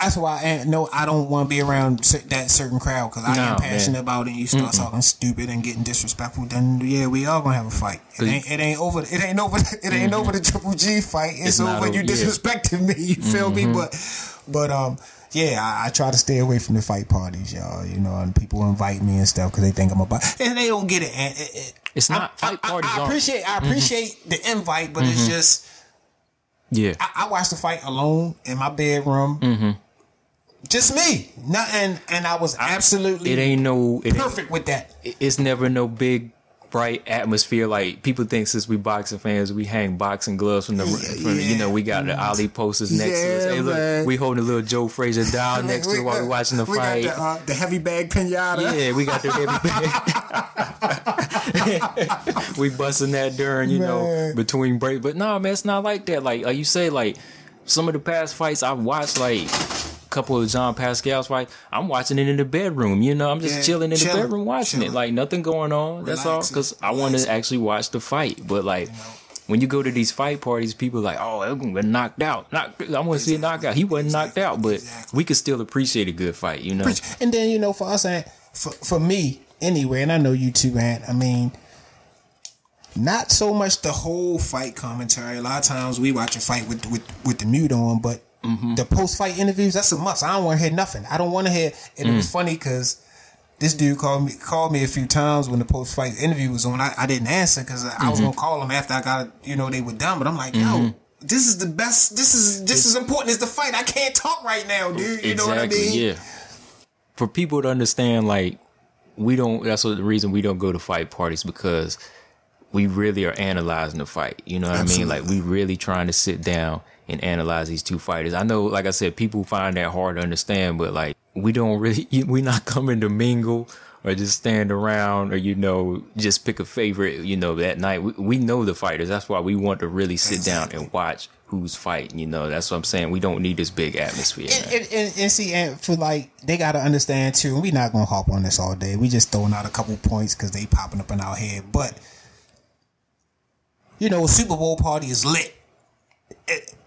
that's why I no, I don't want to be around that certain crowd because I No, am man. passionate about it. And you start talking stupid and getting disrespectful, then yeah, we all gonna have a fight. It ain't. It ain't over. It ain't over. It ain't over the Triple G fight. It's, It's over. You over, yeah. disrespecting me. You feel me? But, but um. Yeah, I, I try to stay away from the fight parties, y'all. You know, and people invite me and stuff because they think I'm about, and they don't get it. And it, it It's not I, fight I- parties. I, appreciate. I appreciate the invite, but it's just. yeah, I, I watched the fight alone in my bedroom. Mm-hmm. Just me. Not, and and I was absolutely it ain't no. It ain't, perfect with that. it's never no big bright atmosphere like people think since we boxing fans we hang boxing gloves from the, from, you know we got the Ali posters next to us hey look we holding a little Joe Frazier doll next to us while we watching the we fight Got the, uh, the heavy bag pinata. yeah we got the heavy bag we busting that during you know between break but no man it's not like that like like you say like some of the past fights I've watched like couple of John Pascal's fights I'm watching it in the bedroom you know I'm just Yeah, chilling in the bedroom watching it like nothing going on that's all because I want to actually watch the fight but like when you go to these fight parties, people like, oh, I'm gonna knocked out. Knock, I want to see a knockout. He wasn't knocked out, but Exactly. we could still appreciate a good fight, you know. And then you know, for us, for for me anyway, and I know you too, Ant. I mean, not so much the whole fight commentary. A lot of times we watch a fight with with with the mute on, but Mm-hmm. the post fight interviews that's a must. I don't want to hear nothing. I don't want to hear. And it Mm. was funny because. This dude called me called me a few times when the post fight interview was on. I, I didn't answer because I Mm-hmm. was gonna call him after I got you know they were done. But I'm like, yo, this is the best. This is just as important as the fight. I can't talk right now, dude. You know what I mean? Yeah. For people to understand, like, we don't. That's what the reason we don't go to fight parties because we really are analyzing the fight. You know what I mean? Like, we really trying to sit down and analyze these two fighters. I know, like I said, people find that hard to understand, but like, we don't really. we're not coming to mingle. Or just stand around, or you know, just pick a favorite. You know, that night we, we know the fighters. That's why we want to really sit down and watch who's fighting. You know, that's what I'm saying. We don't need this big atmosphere. and, and, and, and see, and for like, they got to understand too. And we not gonna hop on this all day. We just throwing out a couple points because they popping up in our head. But you know, a Super Bowl party is lit.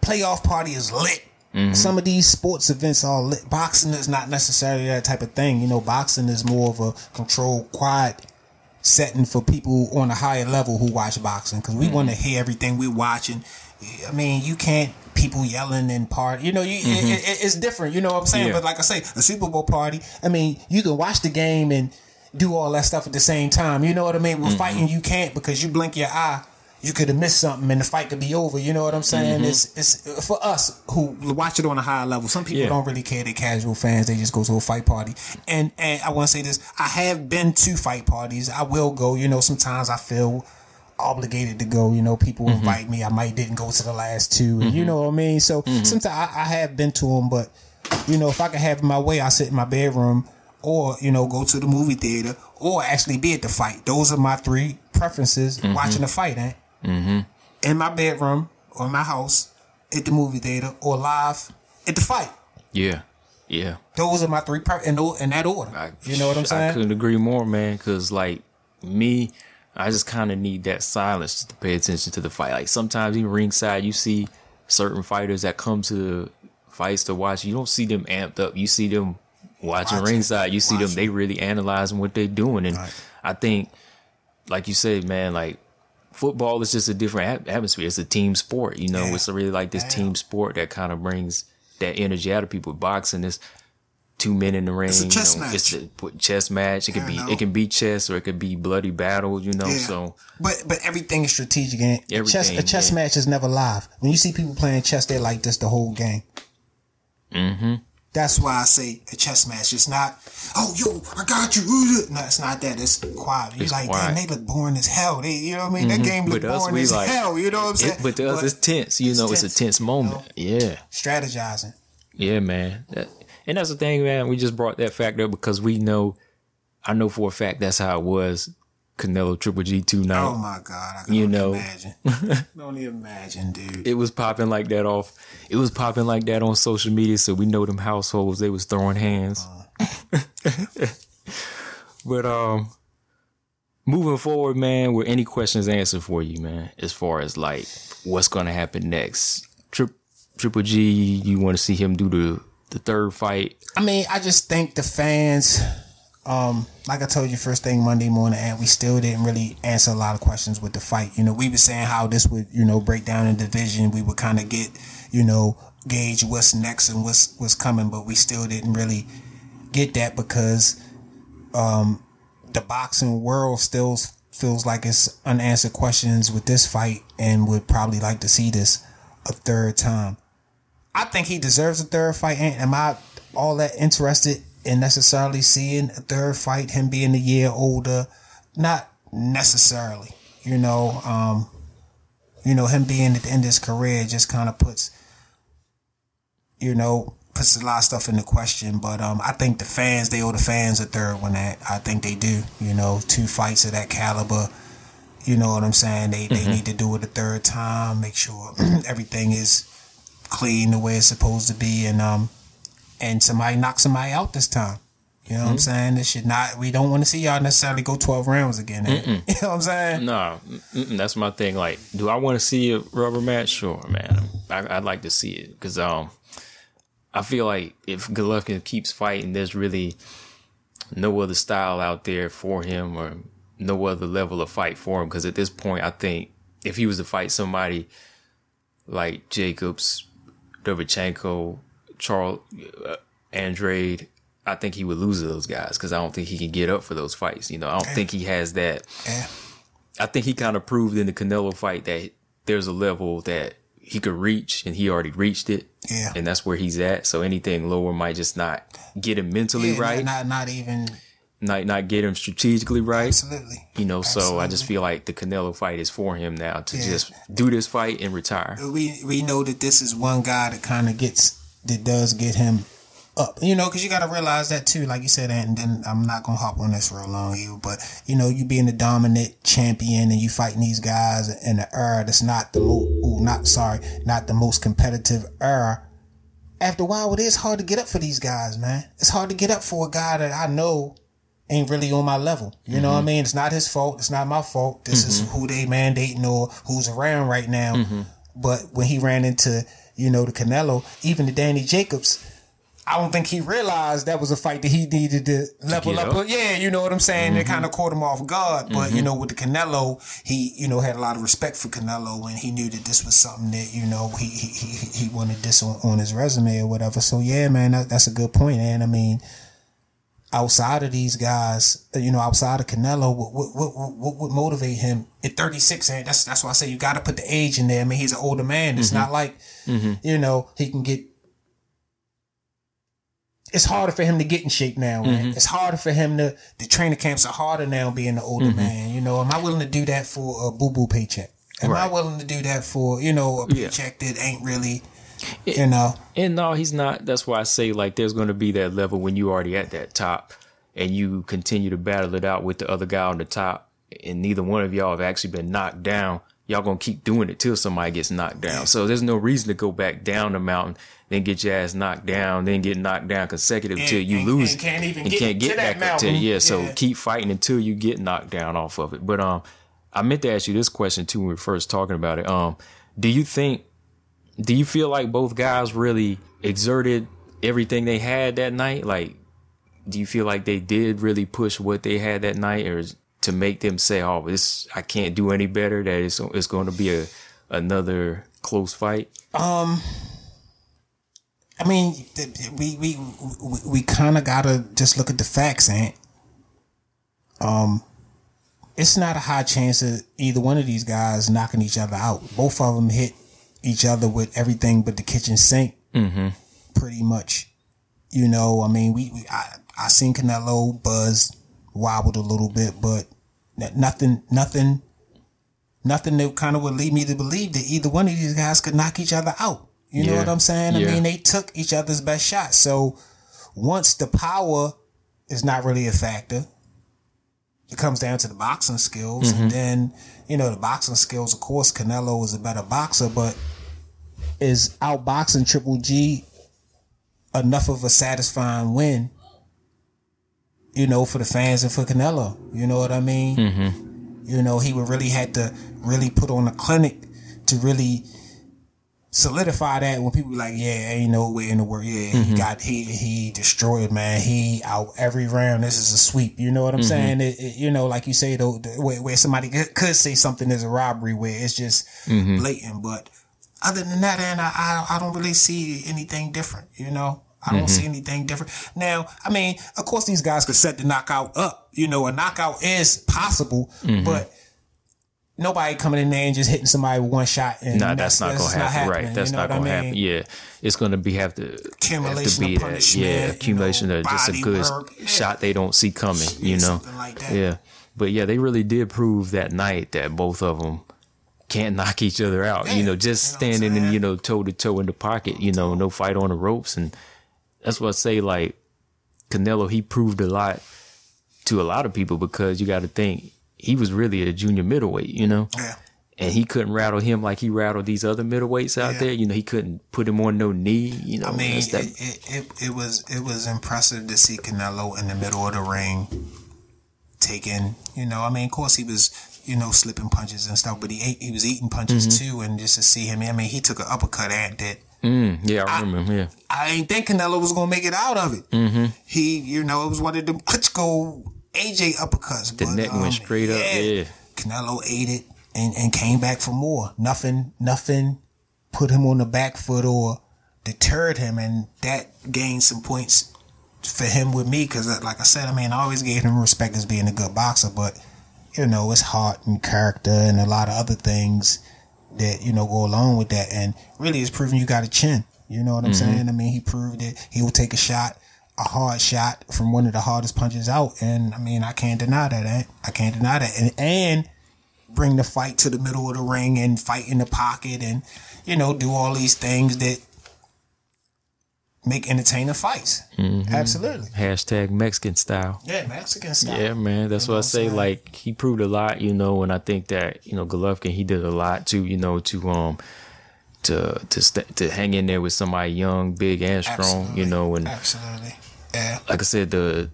Playoff party is lit. Mm-hmm. Some of these sports events are lit. Boxing is not necessarily that type of thing. You know, boxing is more of a controlled, quiet setting for people on a higher level who watch boxing because we mm-hmm. want to hear everything we're watching. I mean, you can't people yelling and party. You know, you, it, mm-hmm. it, it's different. You know what I'm saying? Yeah. But like I say, a Super Bowl party. I mean, you can watch the game and do all that stuff at the same time. You know what I mean? With fighting, you can't because you blink your eye. You could have missed something and the fight could be over. You know what I'm saying? Mm-hmm. It's it's for us who watch it on a higher level. Some people Yeah. don't really care. They're casual fans. They just go to a fight party. And and I want to say this: I have been to fight parties. I will go. You know, sometimes I feel obligated to go. You know, people mm-hmm. invite me. I might didn't go to the last two. And you mm-hmm. know what I mean? So sometimes I, I have been to them, but you know, if I could have my way, I sit in my bedroom. Or you know, go to the movie theater, or actually be at the fight. Those are my three preferences. Watching the fight, eh? in my bedroom or my house, at the movie theater, or live at the fight. Yeah, yeah. Those are my three per- in, in that order. I, you know what I'm saying? I couldn't agree more, man. Because like me, I just kind of need that silence to pay attention to the fight. Like sometimes even ringside, you see certain fighters that come to fights to watch. You don't see them amped up. You see them watching, Watching. ringside. You see them. They really analyzing what they're doing. And Right. I think, like you said, man, like. Football is just a different atmosphere. It's a team sport, you know. Yeah. It's really like this Yeah. team sport that kind of brings that energy out of people. Boxing is two men in the ring. a chess you know, match. It's a chess match. It could be no. it can be chess or it could be bloody battle. You know, Yeah. so But but everything is strategic and a chess a chess match is never live. When you see people playing chess, they're like this the whole game. Mm-hmm. That's why I say a chess match. It's not, oh yo, I got you. No, it's not that. It's quiet. You're It's like, quiet. Mm-hmm. damn, they look boring as hell. They, you know what I mean? That game look us, boring as like- hell. You know what I'm saying? It, but to us, it's tense. You it's know, it's a tense moment. Yeah. strategizing. Yeah, man. That, and that's the thing, man. We just brought that fact up because we know, I know for a fact that's how it was. Canelo Triple G two night. Oh my god, I can You only know. imagine. don't even imagine, dude. it was popping like that off. It was popping like that on social media, so we know them households they was throwing hands. but um, moving forward, man, were any questions answered for you, man? As far as like what's gonna happen next? Tri- Triple G, you want to see him do the the third fight? I mean, I just think the fans, um, like I told you first thing Monday morning, and we still didn't really answer a lot of questions with the fight. You know, we were saying how this would, you know, break down in division. We would kind of get, you know, gauge what's next and what's what's coming, but we still didn't really get that because um, the boxing world still feels like it's unanswered questions with this fight, and would probably like to see this a third time. I think he deserves a third fight. Am I all that interested in necessarily seeing a third fight? Him being a year older, not necessarily. You know, um, you know, him being at the end of his career just kind of puts, you know, puts a lot of stuff into question. But um, I think the fans, they owe the fans a third one. That I think they do. You know, two fights of that caliber. You know what I'm saying? They they need to do it a third time. Make sure everything is clean the way it's supposed to be, and um, and somebody knock somebody out this time. You know what I'm saying? This should not. We don't want to see y'all necessarily go 12 rounds again. You know what I'm saying? No, that's my thing. Like, do I want to see a rubber match? Sure, man. I, I'd like to see it because um, I feel like if Golovkin keeps fighting, there's really no other style out there for him or no other level of fight for him. Because at this point, I think if he was to fight somebody like Jacobs, Derevyanchenko, Charlo, uh, Andrade, I think he would lose to those guys because I don't think he can get up for those fights. You know, I don't think he has that. Yeah. I think he kind of proved in the Canelo fight that there's a level that he could reach, and he already reached it. Yeah. and that's where he's at. So anything lower might just not get him mentally Yeah, right, Not, not even not not get him strategically right. absolutely. You know, so I just feel like the Canelo fight is for him now to Yeah. just do this fight and retire. We we know that this is one guy that kind of gets that does get him up. You know, because you got to realize that too. Like you said, and then I'm not gonna hop on this real long, you. But you know, you being the dominant champion and you fighting these guys in the era that's not the most, not sorry, not the most competitive era. After a while, it is hard to get up for these guys, man. It's hard to get up for a guy that I know ain't really on my level. You know what I mm-hmm. mean? It's not his fault. It's not my fault. This is mm-hmm. who they mandating or who's around right now. Mm-hmm. But when he ran into, you know, the Canelo, even the Danny Jacobs, I don't think he realized that was a fight that he needed to level up. up. Yeah, you know what I'm saying? It kind of caught him off guard. But, you mm-hmm. know, with the Canelo, he, you know, had a lot of respect for Canelo and he knew that this was something that, you know, he he, he, he wanted this on, on his resume or whatever. So, yeah, man, that, that's a good point. And I mean, outside of these guys, you know, outside of Canelo, what what what, what would motivate him at 36? And that's that's why I say you got to put the age in there. I mean, he's an older man. It's mm-hmm. not like mm-hmm. you know he can get. It's harder for him to get in shape now, man. Mm-hmm. It's harder for him to. The training camps are harder now, being an older man. You know, am I willing to do that for a boo boo paycheck? Am I willing to do that for you know a Yeah. paycheck that ain't really, you know? And no, he's not. That's why I say like there's going to be that level when you already at that top, and you continue to battle it out with the other guy on the top, and neither one of y'all have actually been knocked down. Y'all gonna keep doing it till somebody gets knocked down. So there's no reason to go back down the mountain, then get your ass knocked down, then get knocked down consecutive And- till you and- lose and can't even and get can't to get that back up to mountain. yeah. So Yeah. keep fighting until you get knocked down off of it. But um, I meant to ask you this question too when we were first talking about it. Um, do you think do you feel like both guys really exerted everything they had that night? Like, do you feel like they did really push what they had that night, or to make them say, "Oh, this I can't do any better"? That it's it's going to be a another close fight. Um, I mean, we we we, we kind of gotta just look at the facts, ain't? Um, it's not a high chance of either one of these guys knocking each other out. Both of them hit each other with everything but the kitchen sink, mm-hmm. pretty much. You know, I mean, we, we I, I seen Canelo buzz wobbled a little bit, but nothing, nothing, nothing that kind of would lead me to believe that either one of these guys could knock each other out. You know Yeah. what I'm saying? I Yeah. mean, they took each other's best shot. So once the power is not really a factor, it comes down to the boxing skills. Mm-hmm. And then, you know, the boxing skills, of course, Canelo is a better boxer, but is outboxing Triple G enough of a satisfying win, you know, for the fans and for Canelo? You know what I mean? Mm-hmm. You know, he would really had to really put on a clinic to really solidify that when people be like, yeah, ain't no way in the world. Yeah, he mm-hmm. got he he destroyed, man. He out every round. This is a sweep. You know what I'm mm-hmm. saying? It, it- you know, like you say though, the- where, where somebody could say something is a robbery, where it's just mm-hmm. blatant. But other than that, and I, I I don't really see anything different. You know. I don't see anything different. Now, I mean, of course, these guys could set the knockout up. You know, a knockout is possible, but nobody coming in there and just hitting somebody with one shot. And Nah, that's, not gonna happen. right. That's you know not gonna mean? happen. Yeah. It's gonna be have to have to Accumulation be of that. punishment, Yeah, you accumulation know, of just a good. Yeah. shot they don't see coming. You know. like that. Yeah. But yeah, they really did prove that night that both of them can't knock each other out. Yeah, you know, just you know standing in saying? you know toe to toe in the pocket. You know, no fight on the ropes, and that's what I say. Like Canelo, he proved a lot to a lot of people because you got to think he was really a junior middleweight. You know Yeah. and he couldn't rattle him like he rattled these other middleweights out Yeah. there. You know, he couldn't put him on no knee. You know, I mean, it, it, it, it was it was impressive to see Canelo in the middle of the ring taking, you know, I mean, of course he was, you know, slipping punches and stuff, but he ate, he was eating punches Mm-hmm. too, and just to see him, I mean, he took an uppercut at that. Mm, yeah, I remember. yeah, I ain't think Canelo was gonna make it out of it. Mm-hmm. He, you know, it was one of them Klitschko AJ uppercuts. the but, neck um, went straight up. Yeah, Canelo ate it and, and came back for more. Nothing, nothing put him on the back foot or deterred him, and that gained some points for him with me. Because, like I said, I mean, I always gave him respect as being a good boxer, but you know, it's heart and character and a lot of other things that you know go along with that. And really, it's proving you got a chin. You know what I'm saying? I mean, he proved it. He will take a shot, a hard shot from one of the hardest punches out, and I mean, I can't deny that. Eh? I can't deny that. And and bring the fight to the middle of the ring and fight in the pocket and you know do all these things that make entertaining fights. Absolutely. hashtag Mexican style. Yeah, Mexican style. Yeah, man, that's what I say. Like he proved a lot, you know, and I think that you know Golovkin he did a lot too, you know, to um to to st- to hang in there with somebody young, big, and strong, Absolutely. you know, and Absolutely. Yeah. like I said, the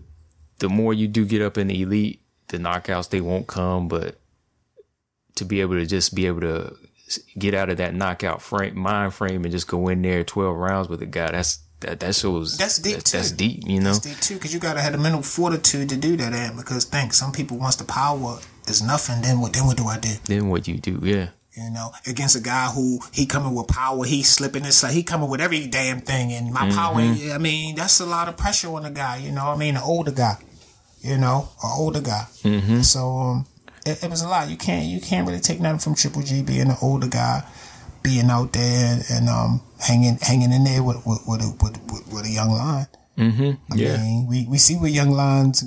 the more you do get up in the elite, the knockouts they won't come, but to be able to just be able to get out of that knockout frame mind frame and just go in there twelve rounds with a guy, that's that that shows That's deep, That's, that's deep, you know. That's deep too, because you gotta have the mental fortitude to do that. And because think some people once the power is nothing, then what? Then what do I do? Then what you do, yeah. You know, against a guy who he coming with power, he slipping his he coming with every damn thing, and my power. Mm-hmm. I mean, that's a lot of pressure on a guy. You know, I mean, an older guy. You know, an older guy. Mm-hmm. So um, it, it was a lot. You can't you can't really take nothing from Triple G being an older guy, being out there and um hanging hanging in there with with with a, with, with, with a young line. Mm-hmm. I Yeah. mean, we, we see what young lions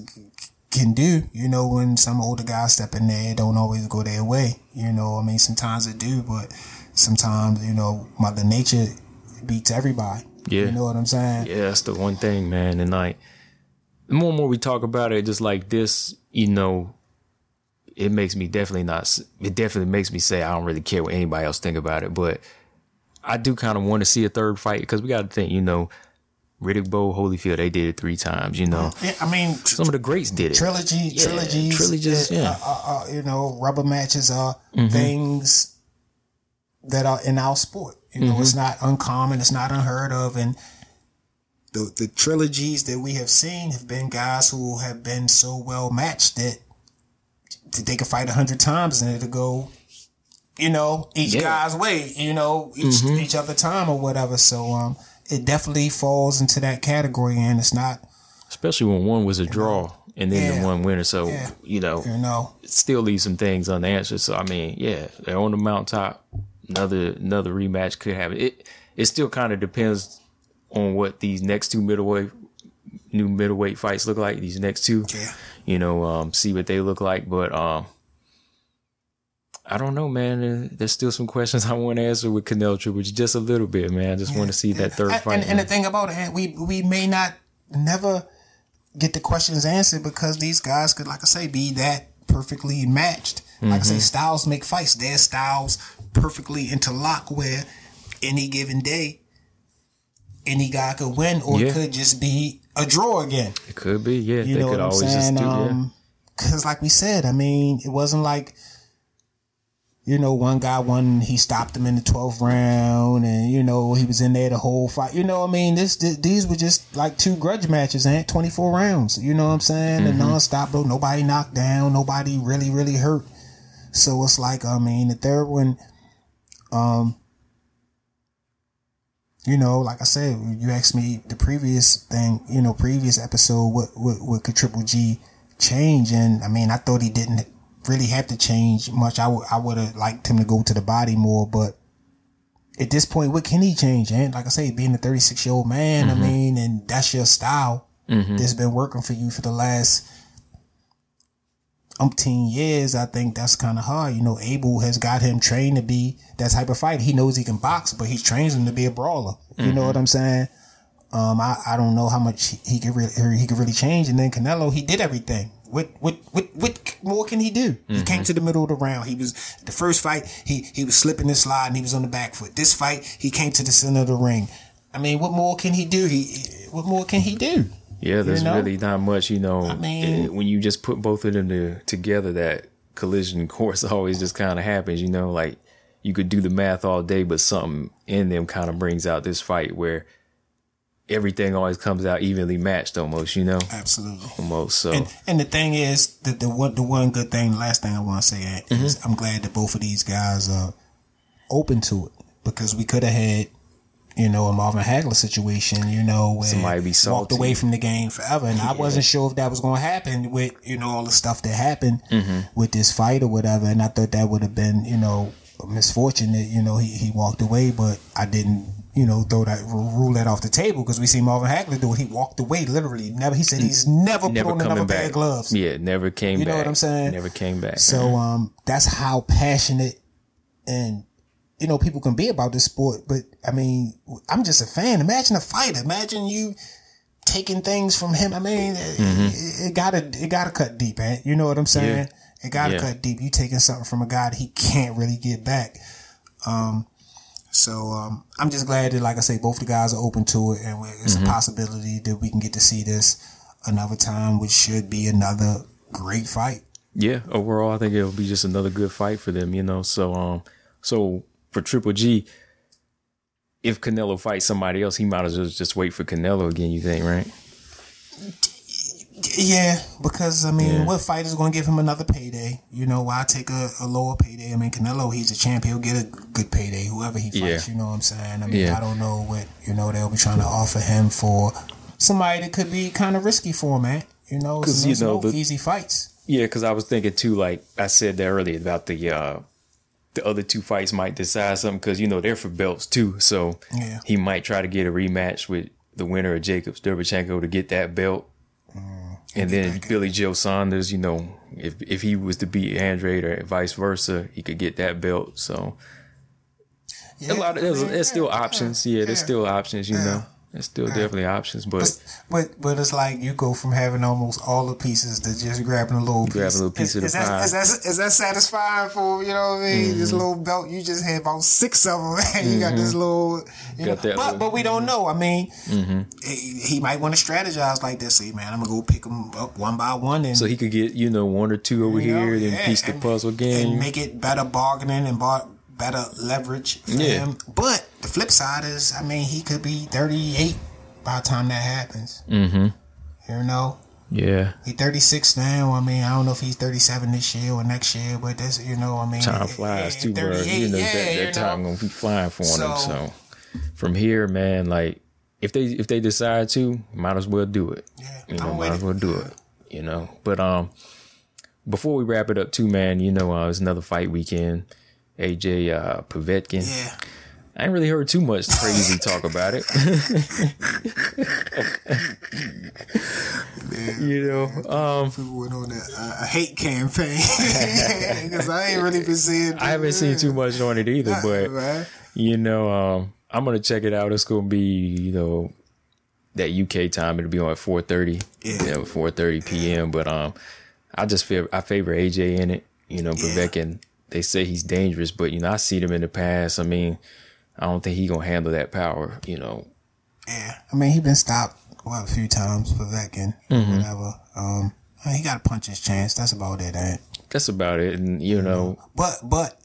can do. You know, when some older guys step in there, it don't always go their way. You know, I mean, sometimes it do, but sometimes you know, Mother Nature beats everybody. Yeah. you know what I'm saying. Yeah, that's the one thing, man. And like, the more and more we talk about it, just like this, you know, it makes me definitely not. It definitely makes me say I don't really care what anybody else think about it, but I do kind of want to see a third fight because we got to think, you know, Riddick Bowe, Holyfield, they did it three times. You know, Yeah, I mean, some of the greats did it. trilogy, Yeah, trilogies, trilogies, uh, yeah. Mm-hmm. uh, uh, you know, rubber matches are things that are in our sport. You know, Mm-hmm. it's not uncommon, it's not unheard of, and the the trilogies that we have seen have been guys who have been so well matched that, that they can fight a hundred times and it'll go, you know, each Yeah. guy's way, you know, each each other time or whatever. So um, it definitely falls into that category, and it's not, especially when one was a draw and then Yeah. the one winner. So Yeah. you know, you know, it still leaves some things unanswered. So I mean, yeah, they're on the mountaintop. Another another rematch could happen. It it still kind of depends on what these next two middleweight new middleweight fights look like. These next two, Yeah. you know, um, see what they look like. But um, I don't know, man. There's still some questions I want to answer with Canelo Triple G, just a little bit, man. I just want to see that third fight. And, and the thing about it, we we may not never get the questions answered because these guys could, like I say, be that perfectly matched. Like I Mm-hmm. say, styles make fights. Their styles perfectly interlock where any given day, any guy could win or Yeah. it could just be a draw again. it could be, yeah. You they know could what I'm always saying? just do, yeah. um, Cause like we said, I mean, it wasn't like, you know, one guy won, he stopped him in the 12th round and, you know, he was in there the whole fight. You know what I mean? This, th- these were just like two grudge matches, and 24 rounds. You know what I'm saying? And non-stop, bro. Nobody knocked down. Nobody really, really hurt. So it's like, I mean, the third one, um, you know, like I said, you asked me the previous thing, you know, previous episode, what, what, what could Triple G change? And I mean, I thought he didn't really have to change much. I would, I would have liked him to go to the body more, but at this point, what can he change? And like I say, being a 36 year old man, I mm-hmm. mean, and that's your style mm-hmm. that's been working for you for the last umpteen years. I think that's kind of hard. You know, Abel has got him trained to be that type of fighter. He knows he can box, but he's trained him to be a brawler. You know what mm-hmm. I'm saying? Um, I, I don't know how much he could really, he could really change. And then Canelo, he did everything. What, what, what, what more can he do? He came to the middle of the round. He was, the first fight, he, he was slipping and sliding. He was on the back foot. This fight, he came to the center of the ring. I mean, what more can he do? He, what more can he do? Yeah, there's know? really not much, you know. I mean- eh, when you just put both of them to, together, that collision course always just kind of happens, you know. Like you could do the math all day, but something in them kind of brings out this fight where everything always comes out evenly matched, almost, you know, Absolutely. almost. So And, and the thing is, the, the one the one good thing, the last thing I want to say Mm-hmm. is I'm glad that both of these guys are open to it because we could have had, you know, a Marvin Hagler situation, you know, where Somebody be walked away from the game forever, and I wasn't sure if that was going to happen with you know all the stuff that happened Mm-hmm. with this fight or whatever, and I thought that would have been you know misfortune that you know he, he walked away, but I didn't. You know, throw that rule that off the table because we see Marvin Hagler do it. He walked away literally. Never. He said he's never, never put on another coming pair back. of gloves. Yeah, never came You back. know what I'm saying? Never came back. So um, that's how passionate and you know people can be about this sport. But I mean, I'm just a fan. Imagine a fighter. Imagine you taking things from him. I mean, it, it gotta it gotta cut deep, man. You know what I'm saying? It gotta Yeah. cut deep. You taking something from a guy that he can't really get back. Um, so um, I'm just glad that, like I say, both the guys are open to it, and it's a possibility that we can get to see this another time, which should be another great fight. yeah, overall, I think it'll be just another good fight for them, you know. So, um, so for Triple G, if Canelo fights somebody else, he might as well just wait for Canelo again. You think, right? Yeah, because I mean, Yeah. what fight is going to give him another payday? You know, why take a, a lower payday? I mean, Canelo, he's a champ; he'll get a good payday, whoever he fights. Yeah. You know what I'm saying? I mean, Yeah. I don't know what you know they'll be trying to offer him for somebody that could be kind of risky for him, man. You know, 'Cause, it's, you know, no the- easy fights. Yeah, because I was thinking too, like I said that earlier about the uh the other two fights might decide something because you know they're for belts too. So he might try to get a rematch with the winner of Jacobs Derevyanchenko to get that belt. Mm, and then Billy Joe Saunders, you know, if if he was to beat Andrade or vice versa, he could get that belt. So Yeah, a lot of there's, mean, there's still yeah, options. Yeah, there's still options. You know, there's still definitely options. But But but it's like you go from having almost all the pieces to just grabbing a little piece. Grabbing a little piece is, of the that, pie. Is that, is that satisfying for you know what I mean? Mm-hmm. This little belt you just had about six of them, and you got this mm-hmm. little. You know, Got that but little- but we don't mm-hmm. know. I mean, mm-hmm. he, he might want to strategize like this. Say, man, I'm gonna go pick them up one by one, and so he could get you know one or two over you know, here, then yeah, piece the puzzle again. and make it better bargaining and bar, better leverage for Yeah. him. But the flip side is, I mean, he could be 38 by the time that happens. Mm-hmm. You know. yeah. He 36 now. I mean, I don't know if he's 37 this year or next year, but that's you know, I mean, time flies too, bro. You know yeah, that, you time know. gonna be flying for. So- So from here, man, like if they if they decide to, might as well do it. Yeah, you know, I'm might as well do it. You know, but um, before we wrap it up, too, man, you know, uh, it's another fight weekend. AJ uh, Povetkin. Yeah. I ain't really heard too much crazy talk about it. you know, um, People went on a, a, a hate campaign because I ain't really been seeing. I haven't seen too much on it either, but man. you know, um, I'm gonna check it out. It's gonna be, you know, that UK time. It'll be on at 4:30, Yeah. you know, 4:30 p.m. But um, I just feel I favor AJ in it. You know, Povetkin. They say he's dangerous, but you know, I seen him in the past. I mean, I don't think he gonna handle that power. You know, Yeah, I mean he been stopped what a few times Povetkin, Mm-hmm. whatever. Um, he got to punch his chance. That's about it, ain't? that's about it. And you know, But but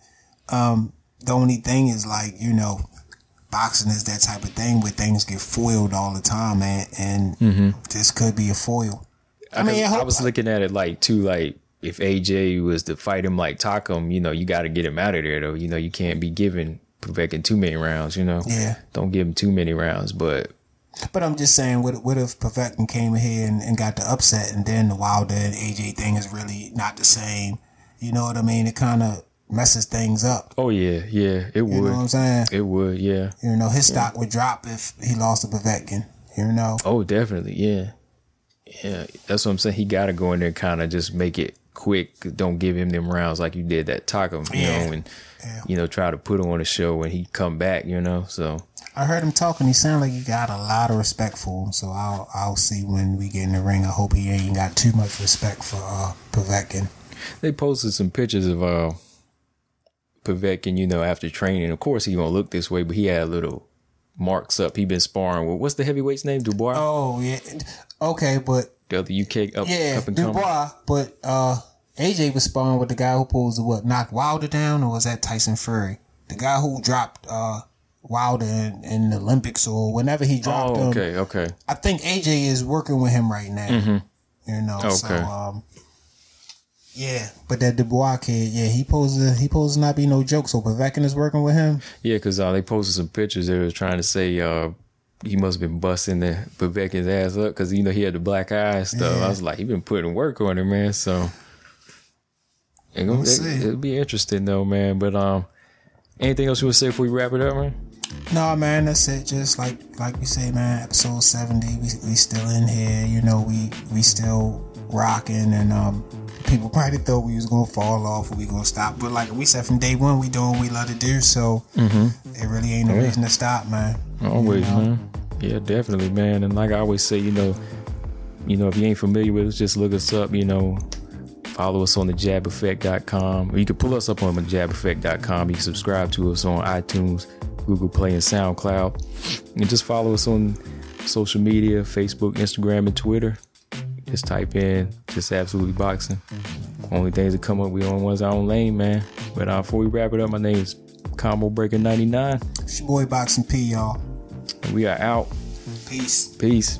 um, the only thing is like you know, boxing is that type of thing where things get foiled all the time, man. And this could be a foil. I, mean, I, I, was looking at it like too, like if AJ was to fight him like Takam, you know, you got to get him out of there though. You know, you can't be giving Povetkin too many rounds. You know, Yeah. don't give him too many rounds. But But I'm just saying, what, what if Povetkin came here and, and got the upset, and then the Wilder and AJ thing is really not the same? You know what I mean? It kind of messes things up. oh yeah, yeah, it would. You know what I'm saying? It would, yeah. You know, his stock would drop if he lost to Povetkin. You know? Oh, definitely, yeah, yeah. That's what I'm saying. He got to go in there, kind of just make it quick. Don't give him them rounds like you did that Takam, you Yeah. know, and Yeah. you know try to put him on a show when he come back, you know. So I heard him talking. He sounded like he got a lot of respect for him. So I'll I'll see when we get in the ring. I hope he ain't got too much respect for uh, Povetkin. they posted some pictures of uh Povetkin, you know, after training. Of course, he gonna look this way, but he had a little marks up. He been sparring with what's the heavyweight's name? Dubois, Oh yeah, okay, but the other UK up yeah, up and coming. Dubois. But uh, AJ was sparring with the guy who to what knocked Wilder down, or was that Tyson Fury? The guy who dropped uh, Wilder in, in the Olympics or whenever he dropped Oh, him. okay, okay. I think AJ is working with him right now. You know, so Okay. um, yeah. But that Dubois kid, yeah, he posed to, he posed to not be no joke. So Povetkin is working with him. Yeah, because uh, they posted some pictures. They was trying to say uh, he must have been busting the Povetkin's ass up because you know he had the black eye and stuff. I was like, he been putting work on it, man. So it, gonna- We'll see. it, will be interesting though, man. But um, anything else you want to say before we wrap it up, man? No, man, that's it. Just like like we say, man. Episode seventy, we we still in here. You know, we we still rocking, and um, people probably thought we was gonna fall off or we gonna stop. But like we said from day one, we doing what we love to do. So it really ain't no reason to stop, man. Always, man. Yeah, definitely, man. And like I always say, you know, you know, if you ain't familiar with us, just look us up. You know, follow us on the jabeffect.com. Or you can pull us up on the jabeffect.com. You can subscribe to us on iTunes, Google Play, and SoundCloud. And just follow us on social media Facebook, Instagram, and Twitter. Just type in just absolutely boxing. Only things that come up, we on one's our own lane, man. But uh, before we wrap it up, my name is Combo Breaker 99. It's your boy Boxing P, y'all. And we are out. Peace. Peace.